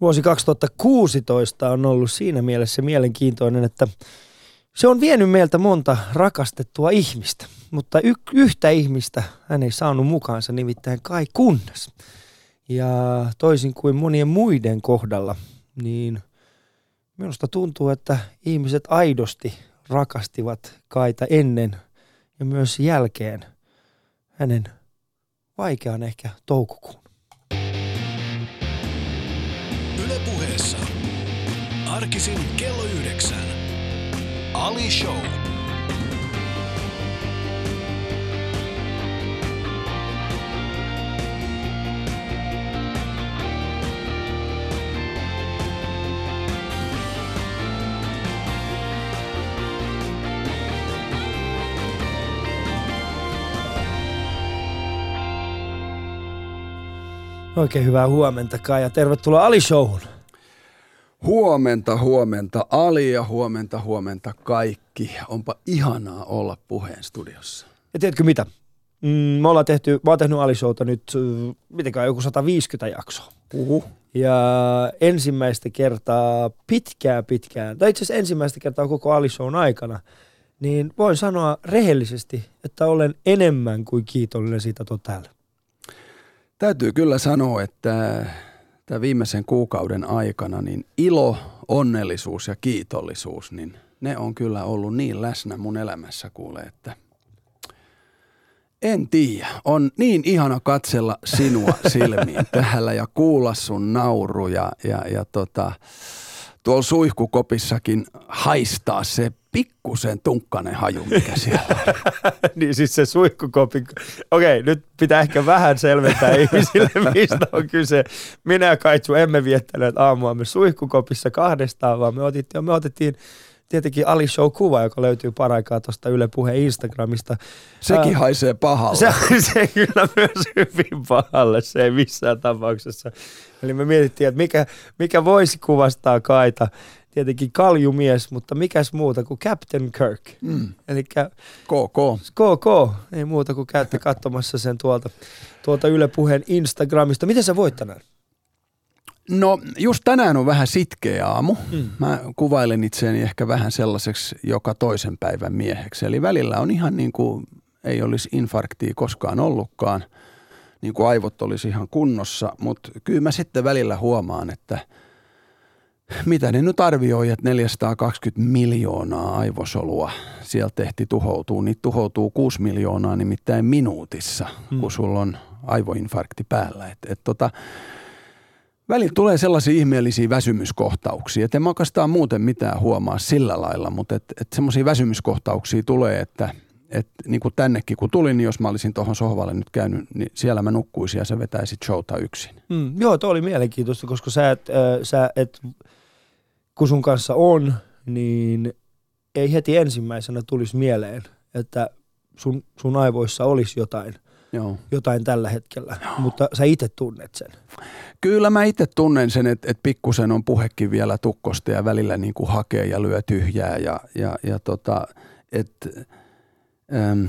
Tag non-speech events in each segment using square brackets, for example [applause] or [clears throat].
Vuosi 2016 on ollut siinä mielessä mielenkiintoinen, että se on vienyt meiltä monta rakastettua ihmistä, mutta y- yhtä ihmistä hän ei saanut mukaansa, nimittäin Kai Kunnas. Ja toisin kuin monien muiden kohdalla, niin minusta tuntuu, että ihmiset aidosti rakastivat Kaita ennen ja myös jälkeen hänen vaikean ehkä toukokuun. Ylepuheessa arkisin kello yhdeksän. Ali Show. Oikein hyvää huomenta Kai ja tervetuloa Ali Showhun. Huomenta, huomenta Ali ja huomenta, huomenta kaikki. Onpa ihanaa olla puheen studiossa. Ja tiedätkö mitä? Mm, me ollaan tehty, mä oon tehnyt Ali Showta nyt, äh, mitenkään joku 150 jaksoa. Uhu. Ja ensimmäistä kertaa pitkään pitkään, tai itse asiassa ensimmäistä kertaa koko Ali Shown aikana, niin voin sanoa rehellisesti, että olen enemmän kuin kiitollinen siitä, että täällä. Täytyy kyllä sanoa, että tämän viimeisen kuukauden aikana niin ilo, onnellisuus ja kiitollisuus, niin ne on kyllä ollut niin läsnä mun elämässä kuule, että en tiedä. On niin ihana katsella sinua [laughs] silmiin täällä ja kuulla sun nauru ja, ja, ja tota, tuolla suihkukopissakin haistaa se pikkusen tunkkanen haju, mikä siellä on. [laughs] niin siis se suihkukopi. Okei, nyt pitää ehkä vähän selventää ihmisille, mistä on kyse. Minä ja Kaitsu emme viettäneet aamuamme suihkukopissa kahdestaan, vaan me otettiin, me otettiin tietenkin Ali Show-kuva, joka löytyy paraikaa tuosta Yle Puheen Instagramista. Sekin Ää, haisee pahalle. Se, [laughs] se kyllä myös hyvin pahalle, se ei missään tapauksessa. Eli me mietittiin, että mikä, mikä voisi kuvastaa Kaita. Tietenkin kaljumies, mutta mikäs muuta kuin Captain Kirk. Mm. Eli KK. KK, ei muuta kuin käytte katsomassa sen tuolta, tuolta Yle Puheen Instagramista. Miten sä voit tänään? No just tänään on vähän sitkeä aamu. Mm. Mä kuvailen itseäni ehkä vähän sellaiseksi joka toisen päivän mieheksi. Eli välillä on ihan niin kuin ei olisi infarktia koskaan ollutkaan, niin kuin aivot olisi ihan kunnossa. Mutta kyllä mä sitten välillä huomaan, että mitä ne nyt arvioi, että 420 miljoonaa aivosolua sieltä tehti tuhoutuu. Niitä tuhoutuu 6 miljoonaa nimittäin minuutissa, Mm. kun sulla on aivoinfarkti päällä. Et, et tota, Välillä tulee sellaisia ihmeellisiä väsymyskohtauksia, että en mä oikeastaan muuten mitään huomaa sillä lailla, mutta et, et semmoisia väsymyskohtauksia tulee, että et niin kuin tännekin kun tulin, niin jos mä olisin tuohon sohvalle nyt käynyt, niin siellä mä nukkuisin ja sä vetäisit showta yksin. Mm, joo, toi oli mielenkiintoista, koska sä et, äh, sä et, kun sun kanssa on, niin ei heti ensimmäisenä tulisi mieleen, että sun, sun aivoissa olisi jotain, Joo. jotain tällä hetkellä, mutta sä itse tunnet sen. Kyllä mä itse tunnen sen, että, että pikkusen on puhekin vielä tukkosta ja välillä niin kuin hakee ja lyö tyhjää ja, ja, ja tota, että äm,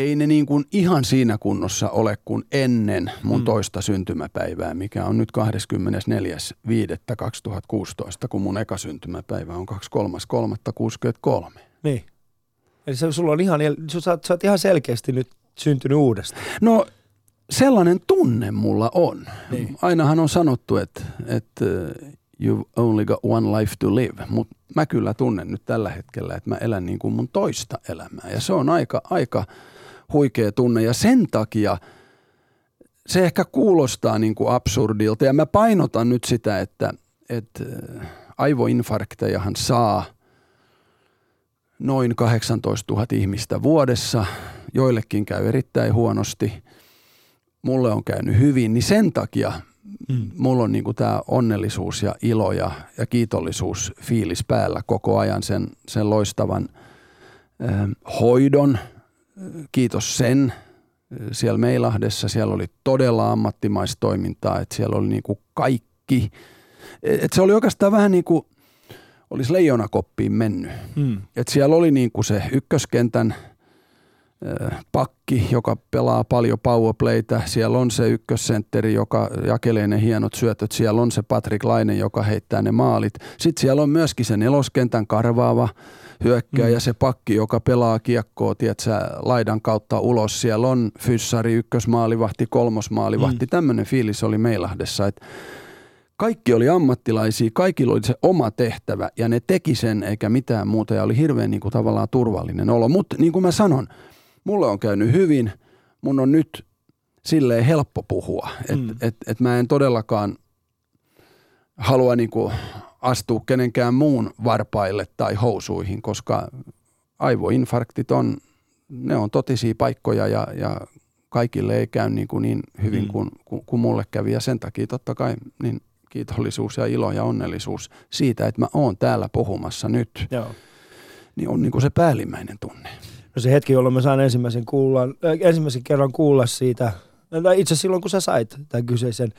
ei ne niin kuin ihan siinä kunnossa ole kuin ennen mun Mm. mm. toista syntymäpäivää, mikä on nyt 24.5.2016, kun mun eka syntymäpäivä on 23.3.63. Niin. Eli se, sulla on ihan, sä, sä oot ihan selkeästi nyt syntynyt uudestaan. No sellainen tunne mulla on. Niin. Ainahan on sanottu, että, että you've only got one life to live, mutta mä kyllä tunnen nyt tällä hetkellä, että mä elän niin kuin mun toista elämää. Ja se on aika, aika huikea tunne ja sen takia se ehkä kuulostaa niin kuin absurdilta. Ja mä painotan nyt sitä, että, että aivoinfarktejahan saa noin 18 000 ihmistä vuodessa. Joillekin käy erittäin huonosti. Mulle on käynyt hyvin, niin sen takia Mm. mulla on niinku tämä onnellisuus ja ilo ja, ja kiitollisuus fiilis päällä koko ajan sen, sen loistavan ö, hoidon. Kiitos sen. Siellä Meilahdessa siellä oli todella ammattimaista toimintaa, että siellä oli niinku kaikki. Et se oli oikeastaan vähän niin kuin olisi leijonakoppiin mennyt. Mm. Et siellä oli niinku se ykköskentän pakki, joka pelaa paljon powerplaytä. Siellä on se ykkössentteri, joka jakelee ne hienot syötöt. Siellä on se Patrick Laine, joka heittää ne maalit. Sitten siellä on myöskin se neloskentän karvaava hyökkää mm. ja se pakki, joka pelaa kiekkoa, tiedätkö, laidan kautta ulos. Siellä on fyssari, ykkösmaalivahti, kolmosmaalivahti. Mm. Tämmöinen fiilis oli Meilahdessa, että kaikki oli ammattilaisia, kaikilla oli se oma tehtävä ja ne teki sen eikä mitään muuta ja oli hirveän niin kuin, tavallaan turvallinen olo. Mutta niin kuin mä sanon, mulle on käynyt hyvin, mun on nyt silleen helppo puhua, että mm. et, et mä en todellakaan halua niin kuin astua kenenkään muun varpaille tai housuihin, koska aivoinfarktit on, ne on totisia paikkoja ja, ja kaikille ei käy niin, kuin niin hyvin mm. kuin, kuin, kuin mulle kävi. Ja sen takia totta kai niin kiitollisuus ja ilo ja onnellisuus siitä, että mä oon täällä puhumassa nyt, Joo. niin on niin kuin se päällimmäinen tunne. No se hetki, jolloin mä saan ensimmäisen, kuulla, äh, ensimmäisen kerran kuulla siitä, itse asiassa silloin kun sä sait tämän kyseisen,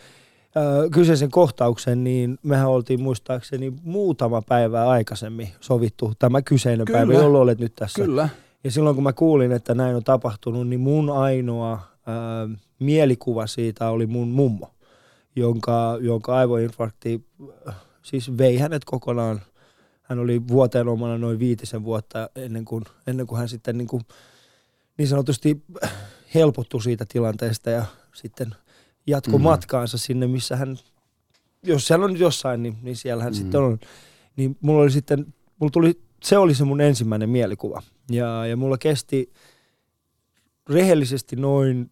äh, kyseisen kohtauksen, niin mehän oltiin muistaakseni muutama päivä aikaisemmin sovittu tämä kyseinen Kyllä. päivä, jolloin olet nyt tässä. Kyllä. Ja silloin kun mä kuulin, että näin on tapahtunut, niin mun ainoa äh, mielikuva siitä oli mun mummo, jonka, jonka aivoinfarkti siis vei hänet kokonaan hän oli vuoteen omana noin viitisen vuotta ennen kuin, ennen kuin hän sitten niin, kuin, niin sanotusti helpottui siitä tilanteesta ja sitten jatkoi mm. matkaansa sinne, missä hän, jos siellä on jossain, niin, niin siellä hän mm. sitten on. Niin mulla oli sitten, mulla tuli, se oli se mun ensimmäinen mielikuva. Ja, ja mulla kesti rehellisesti noin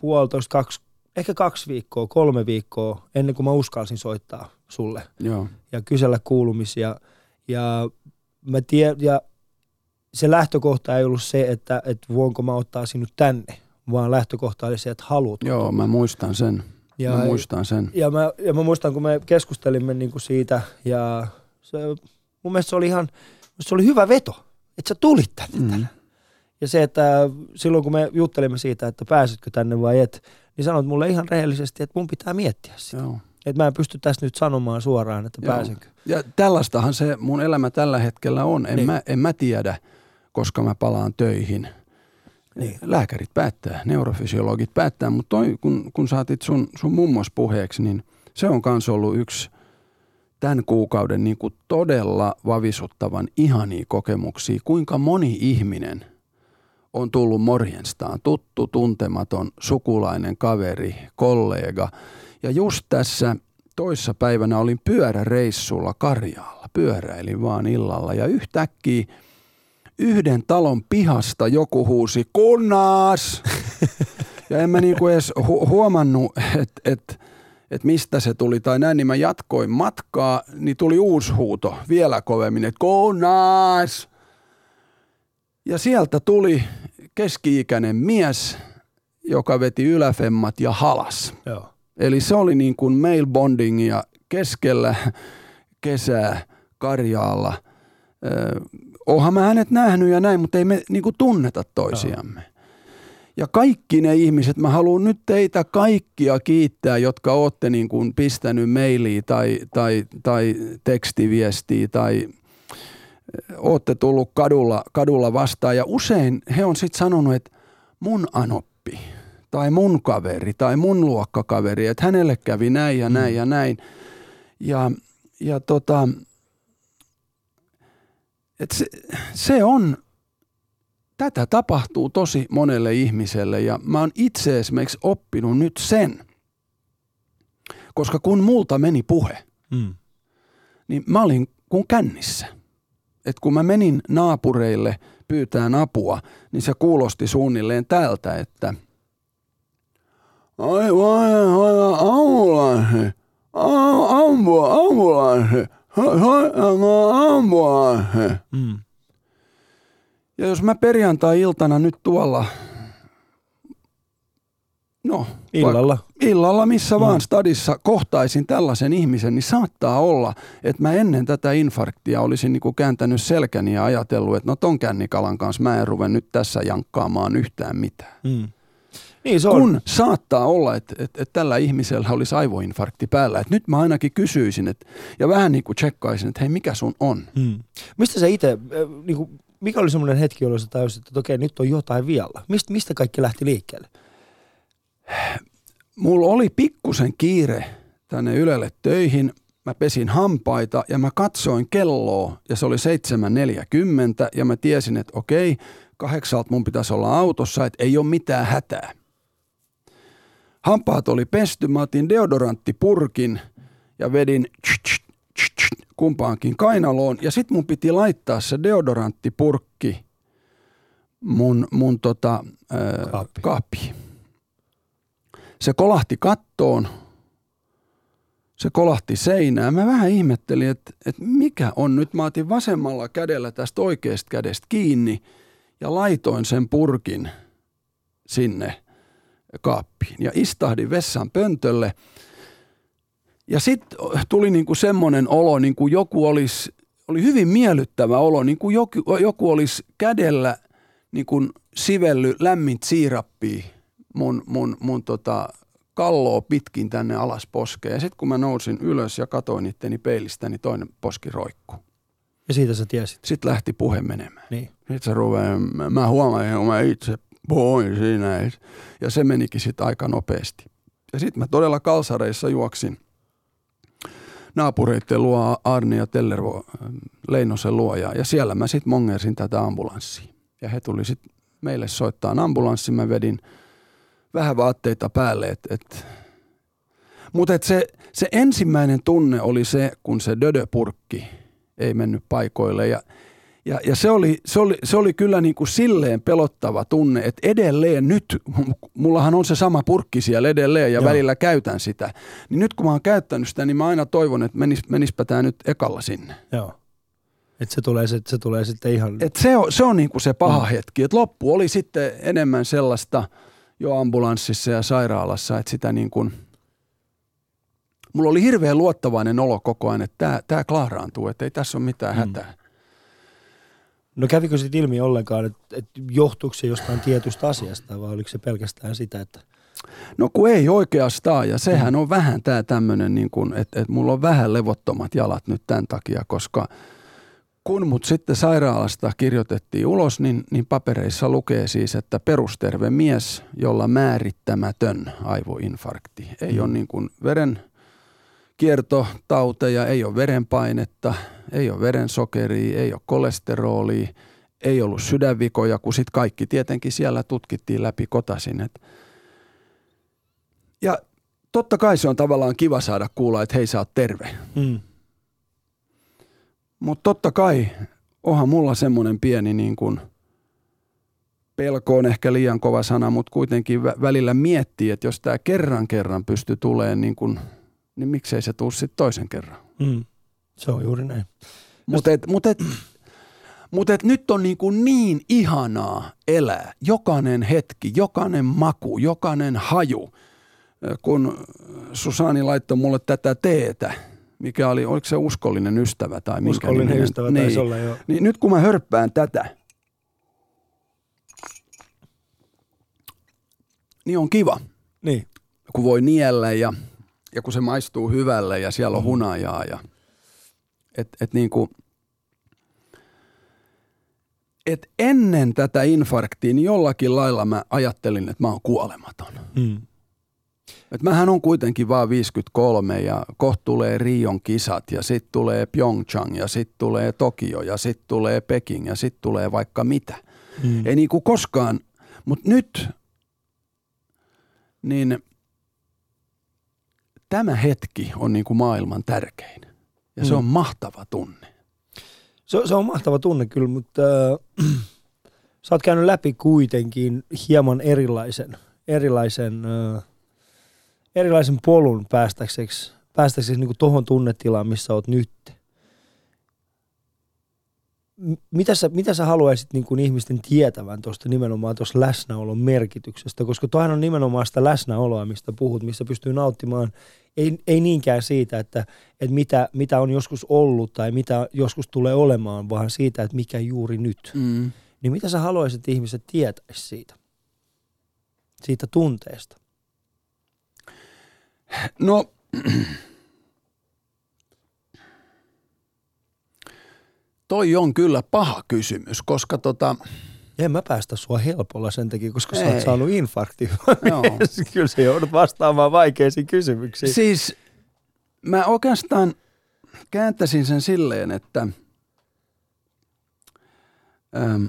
puolitoista, kaksi, ehkä kaksi viikkoa, kolme viikkoa ennen kuin mä uskalsin soittaa sulle. Joo. Ja kysellä kuulumisia – ja, mä tiedän, ja se lähtökohta ei ollut se, että, että voinko mä ottaa sinut tänne, vaan lähtökohta oli se, että haluat. Joo, mä muistan sen. Ja, mä muistan sen. Ja mä, ja mä muistan, kun me keskustelimme niin kuin siitä, ja se, mun mielestä se oli ihan, se oli hyvä veto, että sä tulit tänne. Mm. Ja se, että silloin kun me juttelimme siitä, että pääsitkö tänne vai et, niin sanoit mulle ihan rehellisesti, että mun pitää miettiä sitä. Joo. Että mä en pysty tässä nyt sanomaan suoraan, että Joo. pääsenkö. Ja tällaistahan se mun elämä tällä hetkellä on. En, niin. mä, en mä tiedä, koska mä palaan töihin. Niin. Lääkärit päättää, neurofysiologit päättää, mutta toi, kun, kun saatit sun, sun mummos puheeksi, niin se on myös ollut yksi tämän kuukauden niin kuin todella vavisuttavan ihania kokemuksia. Kuinka moni ihminen on tullut morjenstaan, tuttu, tuntematon, sukulainen, kaveri, kollega – ja just tässä toissa päivänä olin pyöräreissulla Karjaalla. Pyöräilin vaan illalla ja yhtäkkiä yhden talon pihasta joku huusi kunnas. ja en mä niinku edes hu- huomannut, että et, et mistä se tuli tai näin, niin mä jatkoin matkaa, niin tuli uusi huuto vielä kovemmin, että kunnas. Ja sieltä tuli keski-ikäinen mies, joka veti yläfemmat ja halas. Joo. Eli se oli niin kuin mail bondingia keskellä kesää Karjaalla. Öö, oonhan mä hänet nähnyt ja näin, mutta ei me niin kuin tunneta toisiamme. Ja kaikki ne ihmiset, mä haluan nyt teitä kaikkia kiittää, jotka olette niin kuin pistänyt mailia tai, tai, tai tekstiviestiä tai olette tullut kadulla, kadulla vastaan. Ja usein he on sitten sanonut, että mun anoppi – tai mun kaveri tai mun luokkakaveri, että hänelle kävi näin ja näin mm. ja näin. Ja, ja tota, et se, se on, tätä tapahtuu tosi monelle ihmiselle ja mä oon itse esimerkiksi oppinut nyt sen, koska kun multa meni puhe, mm. niin mä olin kun kännissä. Et kun mä menin naapureille pyytään apua, niin se kuulosti suunnilleen tältä, että – Ai vai, vai, ambulanssi. Ambulanssi. Ambulanssi. Mm. Ja jos mä perjantai-iltana nyt tuolla, no illalla, illalla missä mm. vaan stadissa kohtaisin tällaisen ihmisen, niin saattaa olla, että mä ennen tätä infarktia olisin niinku kääntänyt selkäni ja ajatellut, että no ton kännikalan kanssa mä en ruve nyt tässä jankkaamaan yhtään mitään. Mm. Niin se on. Kun saattaa olla, että, että, että tällä ihmisellä olisi aivoinfarkti päällä. Että nyt mä ainakin kysyisin että, ja vähän niin kuin tsekkaisin, että hei mikä sun on? Hmm. Mistä sä itse, niin kuin, mikä oli semmoinen hetki, jolloin sä tajusit, että okei, nyt on jotain vialla? Mist, mistä kaikki lähti liikkeelle? Mulla oli pikkusen kiire tänne Ylelle töihin. Mä pesin hampaita ja mä katsoin kelloa ja se oli 7.40 ja mä tiesin, että okei, kahdeksalta mun pitäisi olla autossa, että ei ole mitään hätää. Hampaat oli pesty, mä otin deodoranttipurkin ja vedin kumpaankin kainaloon. Ja sitten mun piti laittaa se deodoranttipurkki mun, mun tota, ää, kaappiin. Se kolahti kattoon, se kolahti seinään. Mä vähän ihmettelin, että, että mikä on nyt. Mä otin vasemmalla kädellä tästä oikeasta kädestä kiinni ja laitoin sen purkin sinne kaappiin. Ja istahdin vessan pöntölle – ja sitten tuli niinku semmoinen olo, niin kuin joku olisi, oli hyvin miellyttävä olo, niin kuin joku, joku olisi kädellä niin kuin sivelly lämmin siirappia mun, mun, mun tota kalloa pitkin tänne alas poskeen. Ja sitten kun mä nousin ylös ja katoin itteni peilistä, niin toinen poski roikku. Ja siitä sä tiesit? Sitten lähti puhe menemään. Niin. Sitten se ruveen, mä huomasin, että mä itse puhuin siinä. Ja se menikin sitten aika nopeasti. Ja sitten mä todella kalsareissa juoksin – naapureiden luo Arni ja Tellervo Leinosen luoja. Ja siellä mä sitten mongersin tätä ambulanssia. Ja he tuli sitten meille soittaa ambulanssi. Mä vedin vähän vaatteita päälle. Et, et. Mutta et se, se ensimmäinen tunne oli se, kun se dödöpurkki ei mennyt paikoille. Ja ja, ja se, oli, se, oli, se oli kyllä niin kuin silleen pelottava tunne, että edelleen nyt, mullahan on se sama purkki siellä edelleen ja Joo. välillä käytän sitä. Niin nyt kun mä oon käyttänyt sitä, niin mä aina toivon, että menis, menispä tämä nyt ekalla sinne. Joo. Että se tulee, se, se tulee sitten ihan... Et se on, se on niin kuin se paha mm. hetki. Et loppu oli sitten enemmän sellaista jo ambulanssissa ja sairaalassa, että sitä niin kuin... Mulla oli hirveän luottavainen olo koko ajan, että tämä, klaaraantuu, että ei tässä ole mitään mm. hätää. No kävikö sitten ilmi ollenkaan, että, että johtuuko se jostain tietystä asiasta vai oliko se pelkästään sitä, että... No kun ei oikeastaan ja sehän on vähän tämä tämmöinen, niin että, että mulla on vähän levottomat jalat nyt tämän takia, koska kun mut sitten sairaalasta kirjoitettiin ulos, niin, niin papereissa lukee siis, että perusterve mies, jolla määrittämätön aivoinfarkti. Ei mm. ole niin kuin veren kiertotauteja, ei ole verenpainetta, ei ole verensokeria, ei ole kolesterolia, ei ollut sydänvikoja, kun sitten kaikki tietenkin siellä tutkittiin läpi kotasin. Et ja totta kai se on tavallaan kiva saada kuulla, että hei sä oot terve. Mm. Mutta totta kai onhan mulla semmoinen pieni niin kuin, pelko on ehkä liian kova sana, mutta kuitenkin välillä miettii, että jos tämä kerran kerran pystyy tulemaan niin kuin – niin miksei se tuu sitten toisen kerran. Mm. Se on juuri näin. Mutta et, mut et, mut et nyt on niin, kuin niin ihanaa elää. Jokainen hetki, jokainen maku, jokainen haju. Kun Susani laittoi mulle tätä teetä, mikä oli, oliko se uskollinen ystävä tai minkä Uskollinen niminen? ystävä niin, taisi olla, joo. Niin nyt kun mä hörppään tätä, niin on kiva. Niin. Kun voi niellä ja ja kun se maistuu hyvälle ja siellä on mm. hunajaa ja et, et niin kuin, et ennen tätä infarktia niin jollakin lailla mä ajattelin, että mä oon kuolematon. Mm. Et mähän on kuitenkin vaan 53 ja kohta tulee Rion kisat ja sitten tulee Pyeongchang ja sitten tulee Tokio ja sitten tulee Peking ja sitten tulee vaikka mitä. Mm. Ei niinku koskaan, mutta nyt niin tämä hetki on niin kuin maailman tärkein. Ja se mm. on mahtava tunne. Se, se on mahtava tunne kyllä, mutta äh, sä oot käynyt läpi kuitenkin hieman erilaisen, erilaisen, äh, erilaisen polun päästäkseksi, päästäkseksi niin tuohon tunnetilaan, missä oot nyt mitä sä, mitä sä haluaisit niin kuin ihmisten tietävän tuosta nimenomaan tuosta läsnäolon merkityksestä, koska tuohan on nimenomaan sitä läsnäoloa, mistä puhut, missä pystyy nauttimaan, ei, ei niinkään siitä, että, että mitä, mitä on joskus ollut tai mitä joskus tulee olemaan, vaan siitä, että mikä juuri nyt. Mm. Niin mitä sä haluaisit ihmiset tietäisi siitä, siitä tunteesta? No toi on kyllä paha kysymys, koska tota, En mä päästä sua helpolla sen takia, koska sä Ei. oot saanut infarkti. Joo. [laughs] Kyllä sä joudut vastaamaan vaikeisiin kysymyksiin. siis mä oikeastaan kääntäisin sen silleen, että äm,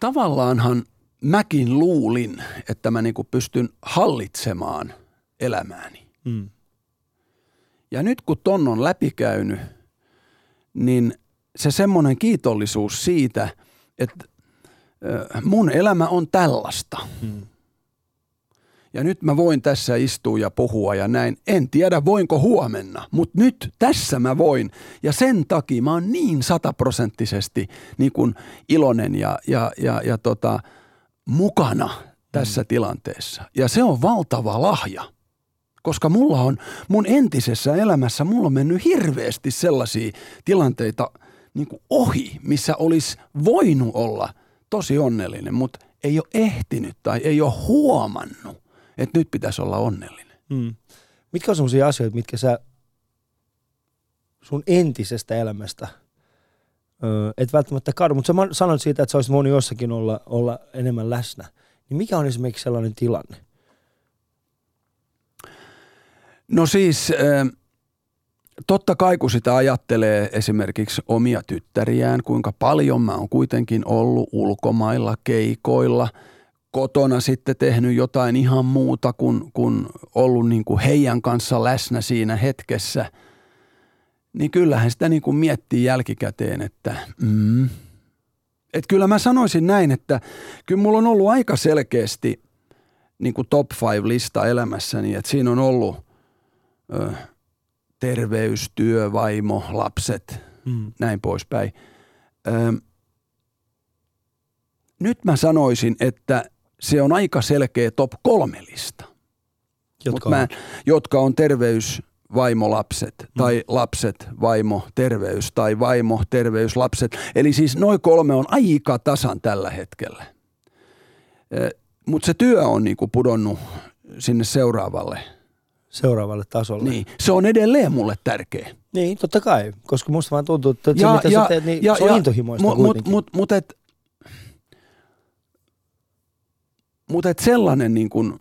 tavallaanhan mäkin luulin, että mä niinku pystyn hallitsemaan elämääni. Mm. Ja nyt kun ton on läpikäynyt, niin se semmoinen kiitollisuus siitä, että mun elämä on tällaista. Mm. Ja nyt mä voin tässä istua ja puhua ja näin. En tiedä voinko huomenna, mutta nyt tässä mä voin. Ja sen takia mä oon niin sataprosenttisesti niin kuin iloinen ja, ja, ja, ja tota, mukana tässä mm. tilanteessa. Ja se on valtava lahja. Koska mulla on mun entisessä elämässä, mulla on mennyt hirveästi sellaisia tilanteita niin kuin ohi, missä olisi voinut olla tosi onnellinen, mutta ei ole ehtinyt tai ei ole huomannut, että nyt pitäisi olla onnellinen. Mm. Mitkä on sellaisia asioita, mitkä sä sun entisestä elämästä et välttämättä kadu, mutta sä sanoit siitä, että sä olisit voinut jossakin olla, olla enemmän läsnä. Niin mikä on esimerkiksi sellainen tilanne? No siis, äh, totta kai kun sitä ajattelee esimerkiksi omia tyttäriään, kuinka paljon mä oon kuitenkin ollut ulkomailla, keikoilla, kotona sitten tehnyt jotain ihan muuta kuin, kuin ollut niin kuin heidän kanssa läsnä siinä hetkessä, niin kyllähän sitä niin kuin miettii jälkikäteen, että mm, et kyllä mä sanoisin näin, että kyllä mulla on ollut aika selkeästi niin kuin top five lista elämässäni, että siinä on ollut ö, terveys, työ, vaimo, lapset, Mm. näin poispäin. Ö, nyt mä sanoisin, että se on aika selkeä top kolme lista, Jotka Mut mä, on. jotka on terveys, vaimo, lapset, tai lapset, vaimo, terveys, tai vaimo, terveys, lapset. Eli siis noin kolme on aika tasan tällä hetkellä. Mutta se työ on niinku pudonnut sinne seuraavalle. Seuraavalle tasolle. Niin, se on edelleen mulle tärkeä. niin, totta kai, koska musta vaan tuntuu, että se mitä sä teet, niin se on intohimoista mut, kuitenkin. mut, mut et, mut et sellainen niin kuin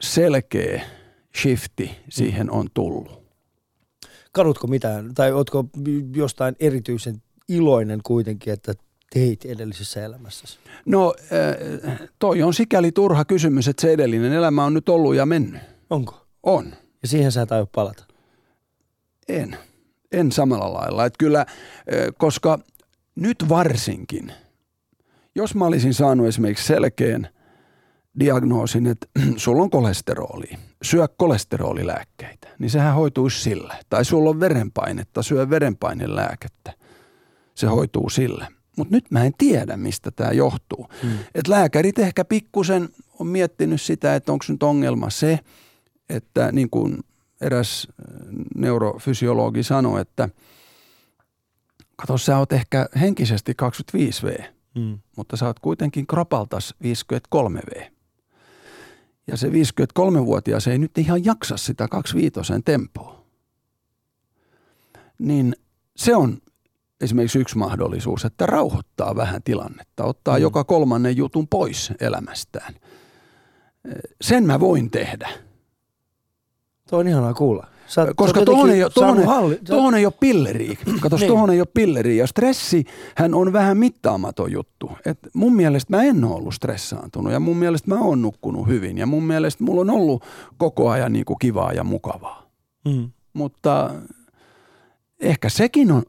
selkeä shifti siihen on tullut. Kadutko mitään, tai ootko jostain erityisen iloinen kuitenkin, että teit edellisessä elämässäsi? No äh, toi on sikäli turha kysymys, että se edellinen elämä on nyt ollut ja mennyt. Onko? On. Ja siihen sä et aio palata. En. En samalla lailla. Että kyllä, koska nyt varsinkin, jos mä olisin saanut esimerkiksi selkeän diagnoosin, että [clears throat] sulla on kolesteroli, syö kolesterolilääkkeitä, niin sehän hoituisi sillä. Tai sulla on verenpainetta, syö verenpainelääkettä. Se hoituu sillä. Mutta nyt mä en tiedä, mistä tämä johtuu. Mm. Et lääkärit ehkä pikkusen on miettinyt sitä, että onko nyt ongelma se, että niin kuin eräs äh, neurofysiologi sanoi, että kato sä oot ehkä henkisesti 25V, Mm. mutta sä oot kuitenkin kropaltas 53V. Ja se 53-vuotias ei nyt ihan jaksa sitä 25 tempoa. Niin se on esimerkiksi yksi mahdollisuus, että rauhoittaa vähän tilannetta, ottaa Mm. mm. joka kolmannen jutun pois elämästään. Sen mä voin tehdä. Tuo on ihanaa kuulla. Sä, Koska tuohon ei, tuohon, halli... tuohon ei ole pilleriä. Katos, Niin. tuohon ei ole pilleriä. Ja stressi, hän on vähän mittaamaton juttu. Et mun mielestä mä en ole ollut stressaantunut ja mun mielestä mä oon nukkunut hyvin. Ja mun mielestä mulla on ollut koko ajan niin kuin kivaa ja mukavaa. Mm. Mutta ehkä sekin on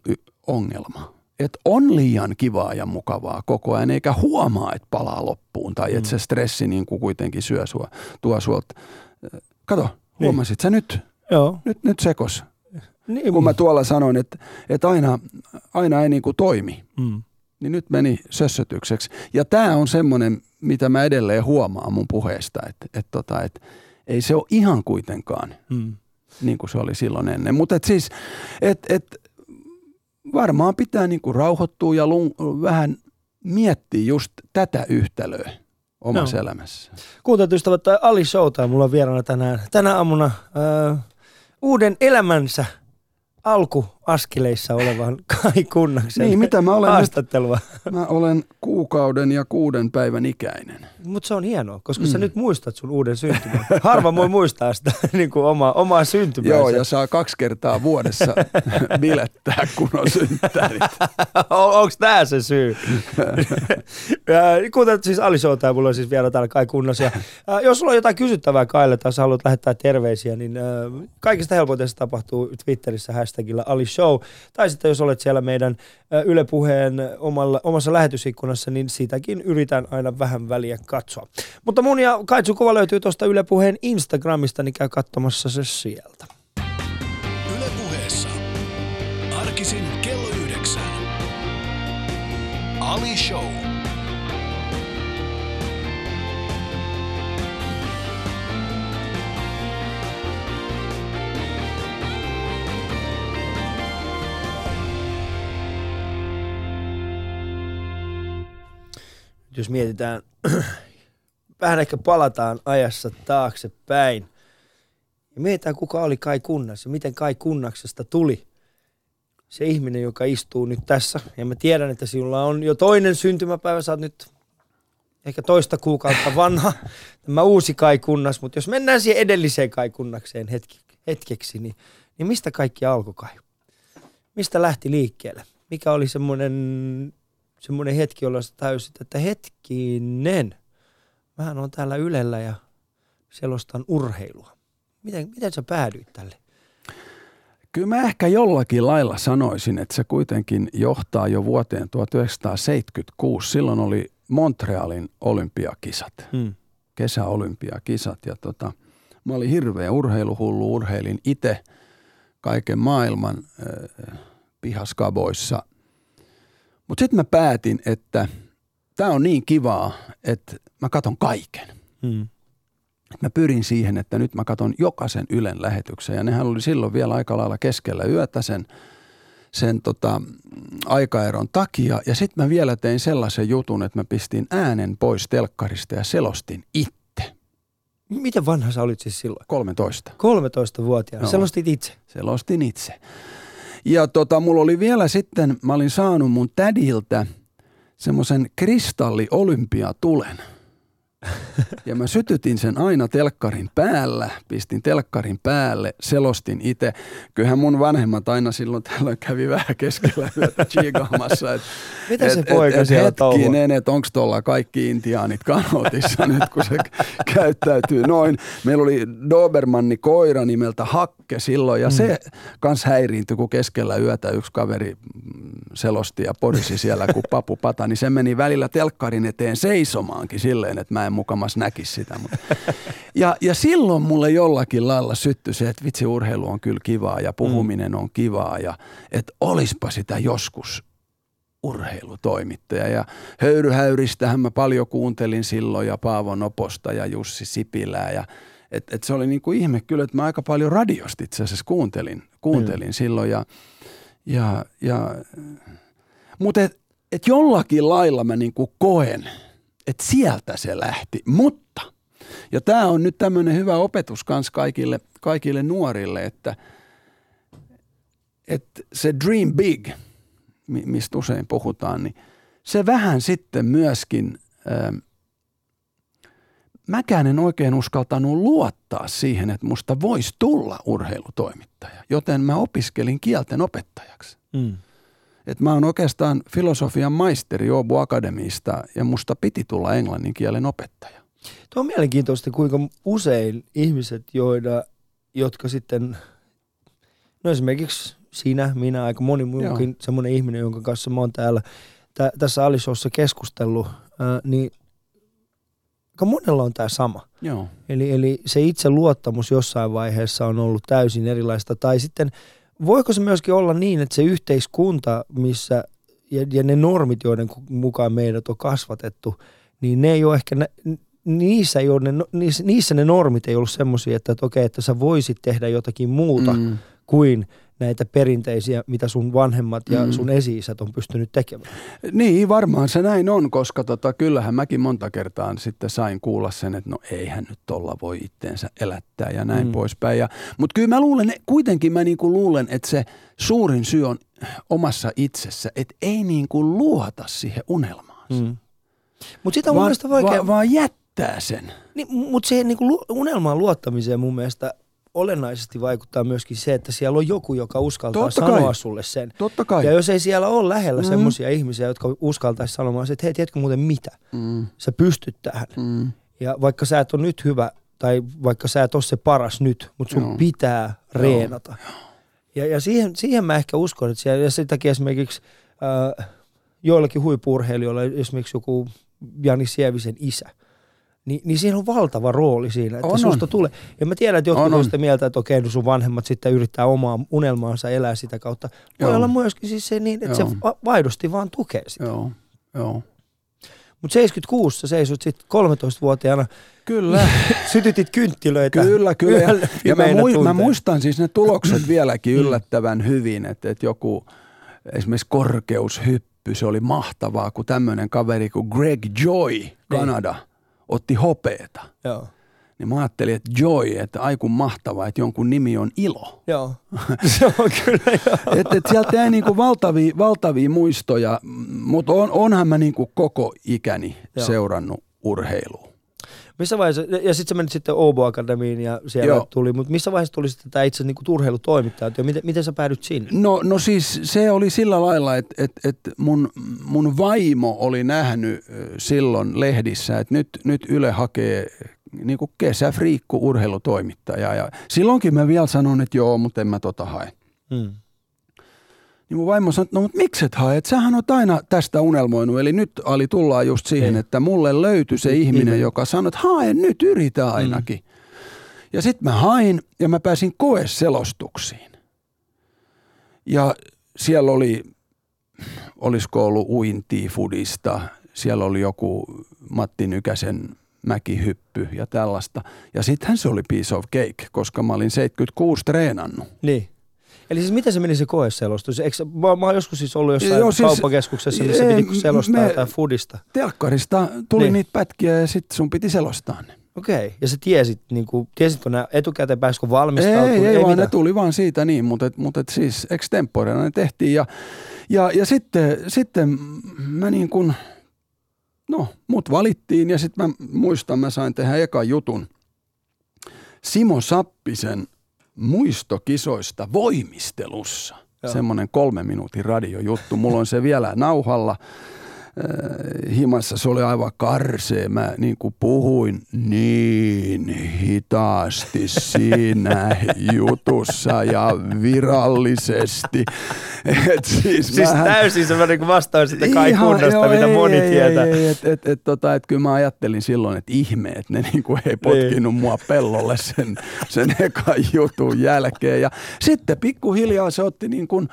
ongelma. Että on liian kivaa ja mukavaa koko ajan, eikä huomaa, että palaa loppuun. Tai että Mm. se stressi niin kuin kuitenkin syö sua, tuo sulta. Kato. Huomasit sä nyt? Joo. Nyt, nyt sekos Niin, kun mä tuolla sanoin, että, että aina, aina ei niin kuin toimi, mm. niin nyt meni sössötykseksi. Ja tämä on semmoinen, mitä mä edelleen huomaan mun puheesta, että, että, tota, että ei se ole ihan kuitenkaan Mm. niin kuin se oli silloin ennen. Mutta et siis, että et, varmaan pitää niin kuin rauhoittua ja lun, vähän miettiä just tätä yhtälöä omassa Joo. elämässä. Kuuntelut ystävät, Ali Showta mulla on vieraana tänään, tänä aamuna äh, uuden elämänsä alku askeleissa olevan [laughs] Kai Kunnaksen Niin, mitä mä olen nyt? haastattelua. Mä olen kuukauden ja kuuden päivän ikäinen. Mutta se on hienoa, koska mm. sä nyt muistat sun uuden syntymän. Harva voi muistaa sitä [laughs] niin kuin oma, omaa syntymäänsä. Joo, ja saa kaksi kertaa vuodessa [laughs] bilettää, kun on synttärit. on, onks tää se syy? ja, kuten siis Ali tää mulla on siis vielä täällä Kai Kunnas. Ja, jos sulla on jotain kysyttävää Kaille tai sä haluat lähettää terveisiä, niin kaikista helpoiten se tapahtuu Twitterissä hashtagilla Ali Show. Tai sitten jos olet siellä meidän ää, Yle Puheen omalla, omassa lähetysikkunassa, niin siitäkin yritän aina vähän väliä katsoa. Mutta mun ja Kaitsu kuva löytyy tuosta Yle Puheen Instagramista, niin käy katsomassa se sieltä. Arkisin kello yhdeksän. Ali Show. Jos mietitään, [clears throat] vähän ehkä palataan ajassa taaksepäin. Ja mietitään, kuka oli Kai Kunnas ja miten Kai Kunnaksesta tuli se ihminen, joka istuu nyt tässä. Ja mä tiedän, että sinulla on jo toinen syntymäpäivä, sä oot nyt ehkä toista kuukautta vanha, [laughs] tämä uusi Kai Kunnas. Mutta jos mennään siihen edelliseen Kai Kunnakseen hetki, hetkeksi, niin, niin mistä kaikki alkoi Kai? Mistä lähti liikkeelle? Mikä oli semmoinen semmoinen hetki, jolloin sä täysit, että hetkinen, mähän on täällä Ylellä ja selostan urheilua. Miten, miten sä päädyit tälle? Kyllä mä ehkä jollakin lailla sanoisin, että se kuitenkin johtaa jo vuoteen 1976. Silloin oli Montrealin olympiakisat, Hmm. kesäolympiakisat. Ja tota, mä olin hirveä urheiluhullu, urheilin itse kaiken maailman äh, pihaskaboissa. Mutta sitten mä päätin, että tämä on niin kivaa, että mä katon kaiken. Hmm. Mä pyrin siihen, että nyt mä katon jokaisen Ylen lähetyksen. Ja nehän oli silloin vielä aika lailla keskellä yötä sen, sen tota, aikaeron takia. Ja sitten mä vielä tein sellaisen jutun, että mä pistin äänen pois telkkarista ja selostin itse. Miten vanha sä olit siis silloin? 13. 13-vuotiaana. Joo. Selostit itse. Selostin itse. Ja tota, mulla oli vielä sitten, mä olin saanut mun tädiltä semmoisen kristalli-olympiatulen. Ja mä sytytin sen aina telkkarin päällä, pistin telkkarin päälle, selostin itse. Kyllähän mun vanhemmat aina silloin tällöin kävi vähän keskellä yötä chiigaamassa. Et, Mitä se poika siellä touhua? Hetkinen, että onko tuolla kaikki intiaanit kanotissa nyt, kun se käyttäytyy noin. Meillä oli Dobermanni koira nimeltä Hakke silloin, ja mm. se kans häiriintyi, kun keskellä yötä yksi kaveri mm, selosti ja porisi siellä kuin papu pata, niin se meni välillä telkkarin eteen seisomaankin silleen, että mä en mukamas näkisi sitä. Mutta. Ja, ja silloin mulle jollakin lailla syttyi se, että vitsi urheilu on kyllä kivaa ja puhuminen on kivaa ja että olispa sitä joskus urheilutoimittaja. Ja höyryhäyristähän mä paljon kuuntelin silloin ja Paavo Noposta ja Jussi Sipilää ja et, et se oli niin kuin ihme kyllä, että mä aika paljon radiosta itse asiassa kuuntelin, kuuntelin mm. silloin ja, ja, ja mutta et, et jollakin lailla mä niin kuin koen, että sieltä se lähti, mutta ja tämä on nyt tämmöinen hyvä opetus kans kaikille, kaikille nuorille, että, että se dream big, mistä usein puhutaan, niin se vähän sitten myöskin, ää, mäkään en oikein uskaltanut luottaa siihen, että musta voisi tulla urheilutoimittaja, joten mä opiskelin kielten opettajaksi. Mm. Et mä oon oikeastaan filosofian maisteri Åbo Akademiista ja musta piti tulla englannin kielen opettaja. Tuo on mielenkiintoista, kuinka usein ihmiset, joida, jotka sitten, no esimerkiksi sinä, minä, aika moni muukin semmoinen ihminen, jonka kanssa mä oon täällä tä, tässä Alisossa keskustellut, ää, niin aika monella on tämä sama. Joo. Eli, eli se itse luottamus jossain vaiheessa on ollut täysin erilaista. Tai sitten voiko se myöskin olla niin, että se yhteiskunta, missä ja, ja ne normit, joiden mukaan meidät on kasvatettu, niin ne ei ole ehkä, niissä, ei ole ne, niissä, niissä ne normit ei ollut semmoisia, että, että okei, että sä voisit tehdä jotakin muuta mm. Kuin näitä perinteisiä, mitä sun vanhemmat ja Mm. sun esi-isät on pystynyt tekemään. Niin, varmaan se näin on, koska tota, kyllähän mäkin monta kertaa sitten sain kuulla sen, että no eihän nyt tolla voi itteensä elättää ja näin Mm. poispäin. Mutta kyllä mä luulen, kuitenkin mä niinku luulen, että se suurin syy on omassa itsessä, että ei niinku luota siihen unelmaan. Mm. Mutta sitä on mun mielestä vaikea... vaan, vaan jättää sen. Niin, mutta siihen niin kuin unelmaan luottamiseen mun mielestä olennaisesti vaikuttaa myöskin se, että siellä on joku, joka uskaltaa Totta sanoa kai. sulle sen. Totta kai. Ja jos ei siellä ole lähellä mm. Mm. semmoisia ihmisiä, jotka uskaltaisi sanomaan, se, että hei, tiedätkö muuten mitä? Mm, Sä pystyt tähän. mm, Ja vaikka sä et ole nyt hyvä, tai vaikka sä et ole se paras nyt, mutta sun Joo. pitää reenata. Ja, ja siihen, siihen mä ehkä uskon, että siellä, ja sen takia esimerkiksi äh, joillakin huippurheilijoilla, esimerkiksi joku Jani Sievisen isä, niin, niin siinä on valtava rooli siinä, että On, susta on. tulee. Ja mä tiedän, että jotkut On, on, sitä mieltä, että okei, no sun vanhemmat sitten yrittää omaa unelmaansa elää sitä kautta. Voi Joo. olla myöskin siis se niin, että Joo. se va- vaidosti vaan tukee sitä. joo, joo. Mutta 76 sä seisut sitten 13-vuotiaana, Kyllä. [laughs] sytytit kynttilöitä. Kyllä, kyllä. Ja, mä, mui, mä muistan siis ne tulokset [clears throat] vieläkin yllättävän hyvin, että, että joku esimerkiksi korkeushyppy, se oli mahtavaa, kun tämmöinen kaveri kuin Greg Joy, Kanada, otti hopeeta. Joo. Niin mä ajattelin, että Joy, että aiku mahtavaa, että jonkun nimi on Ilo. Joo. [laughs] se on kyllä joo. Että et sieltä jäi niinku valtavia, valtavia muistoja, mutta on, onhan mä niinku koko ikäni Joo. seurannut urheilua. Missä vaiheessa, ja sitten sä menit sitten Obo Akademiin ja siellä Joo. tuli, mutta missä vaiheessa tuli sitten tämä itse niinku urheilutoimittaja ja miten, miten sä päädyt sinne? No, no siis se oli sillä lailla, että et, et mun, mun vaimo oli nähnyt silloin lehdissä, että nyt, nyt Yle hakee niinku kesäfriikku urheilutoimittaja. Ja silloinkin mä vielä sanon, että joo, mutta en mä tota hae. Mm. Niin mun vaimo sanoi, että no mutta miksi et hae, että sähän oot aina tästä unelmoinut. Eli nyt Ali tullaan just siihen, Ei. että mulle löytyi se Ihminen. ihminen, joka sanoi, että hae nyt, yritä ainakin. Mm. Ja sitten mä hain ja mä pääsin koeselostuksiin. Ja siellä oli, olisiko ollut uintia fudista, siellä oli joku Matti Nykäsen mäkihyppy ja tällaista. Ja sittenhän se oli piece of cake, koska mä olin 76 treenannut. Niin. Eli siis miten se meni se koeselostus? Eikö, mä, mä oon joskus siis ollut jossain Joo, siis- kauppakeskuksessa, missä ei, piti selostaa me- jotain foodista. Telkkarista tuli Niin. niitä pätkiä ja sitten sun piti selostaa ne. Okei. Ja sä tiesit, niin kuin, tiesitkö nää etukäteen, pääsikö Ei, valmistautumaan? ei, ei vaan mitään? ne tuli vaan siitä niin, mutta, et, mutta et siis extemporena ne tehtiin. Ja, ja, ja sitten, sitten mä niin kuin, no mut valittiin ja sitten mä muistan, mä sain tehdä ekan jutun Simo Sappisen muistokisoista voimistelussa. Semmoinen kolmen minuutin radiojuttu. Mulla on se vielä nauhalla himassa. Se oli aivan karsee. Mä niin kuin puhuin niin hitaasti siinä [laughs] jutussa ja virallisesti. Et siis Siis mähän- täysin semmoinen kuin vastaus sitä kai Ihan, kunnasta, joo, mitä ei, moni ei, tietää. Ei, ei, et, et, et, tota, et kyllä mä ajattelin silloin, että ihme, että ne niinku ei potkinut mua pellolle sen, sen ekan jutun jälkeen. Ja sitten pikkuhiljaa se otti niin kuin,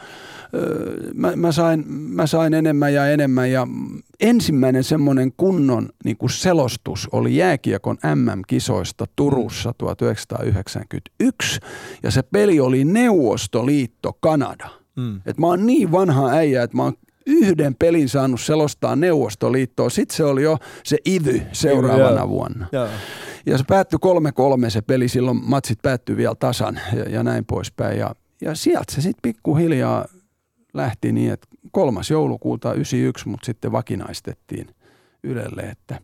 mä, mä, sain, mä sain enemmän ja enemmän ja ensimmäinen semmoinen kunnon niin kuin selostus oli jääkiekon MM-kisoista Turussa 1991 ja se peli oli Neuvostoliitto Kanada. Mm. Et mä oon niin vanha äijä, että mä oon yhden pelin saanut selostaa Neuvostoliittoa. Sitten se oli jo se IVY seuraavana Joo. vuonna. Joo. Ja se päättyi 3-3 se peli, silloin matsit päättyi vielä tasan ja, ja näin poispäin. Ja, ja sieltä se sitten pikkuhiljaa lähti niin, että kolmas joulukuuta 91, mutta sitten vakinaistettiin Ylelle, että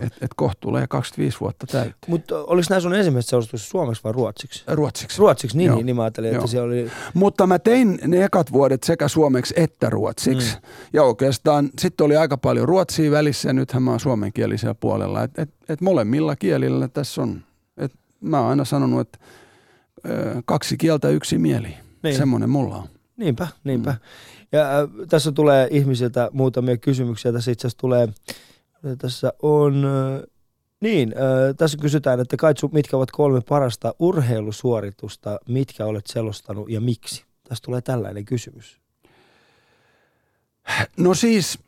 et, et kohta tulee 25 vuotta täyteen. Mutta oliko nämä sun ensimmäiset selostukset suomeksi vai ruotsiksi? Ruotsiksi. Ruotsiksi, niin, Joo. niin, niin mä ajattelin, että siellä oli... Mutta mä tein ne ekat vuodet sekä suomeksi että ruotsiksi. Mm. Ja oikeastaan sitten oli aika paljon ruotsia välissä ja nythän mä oon suomenkielisellä puolella. Et, et, et molemmilla kielillä tässä on, et mä oon aina sanonut, että kaksi kieltä yksi mieli. Niin. Semmoinen mulla on. Niinpä, niinpä. Ja äh, tässä tulee ihmisiltä muutamia kysymyksiä. Tässä itse asiassa tulee, tässä on, äh, niin, äh, tässä kysytään, että Kaitsu, mitkä ovat kolme parasta urheilusuoritusta, mitkä olet selostanut ja miksi? Tässä tulee tällainen kysymys. No siis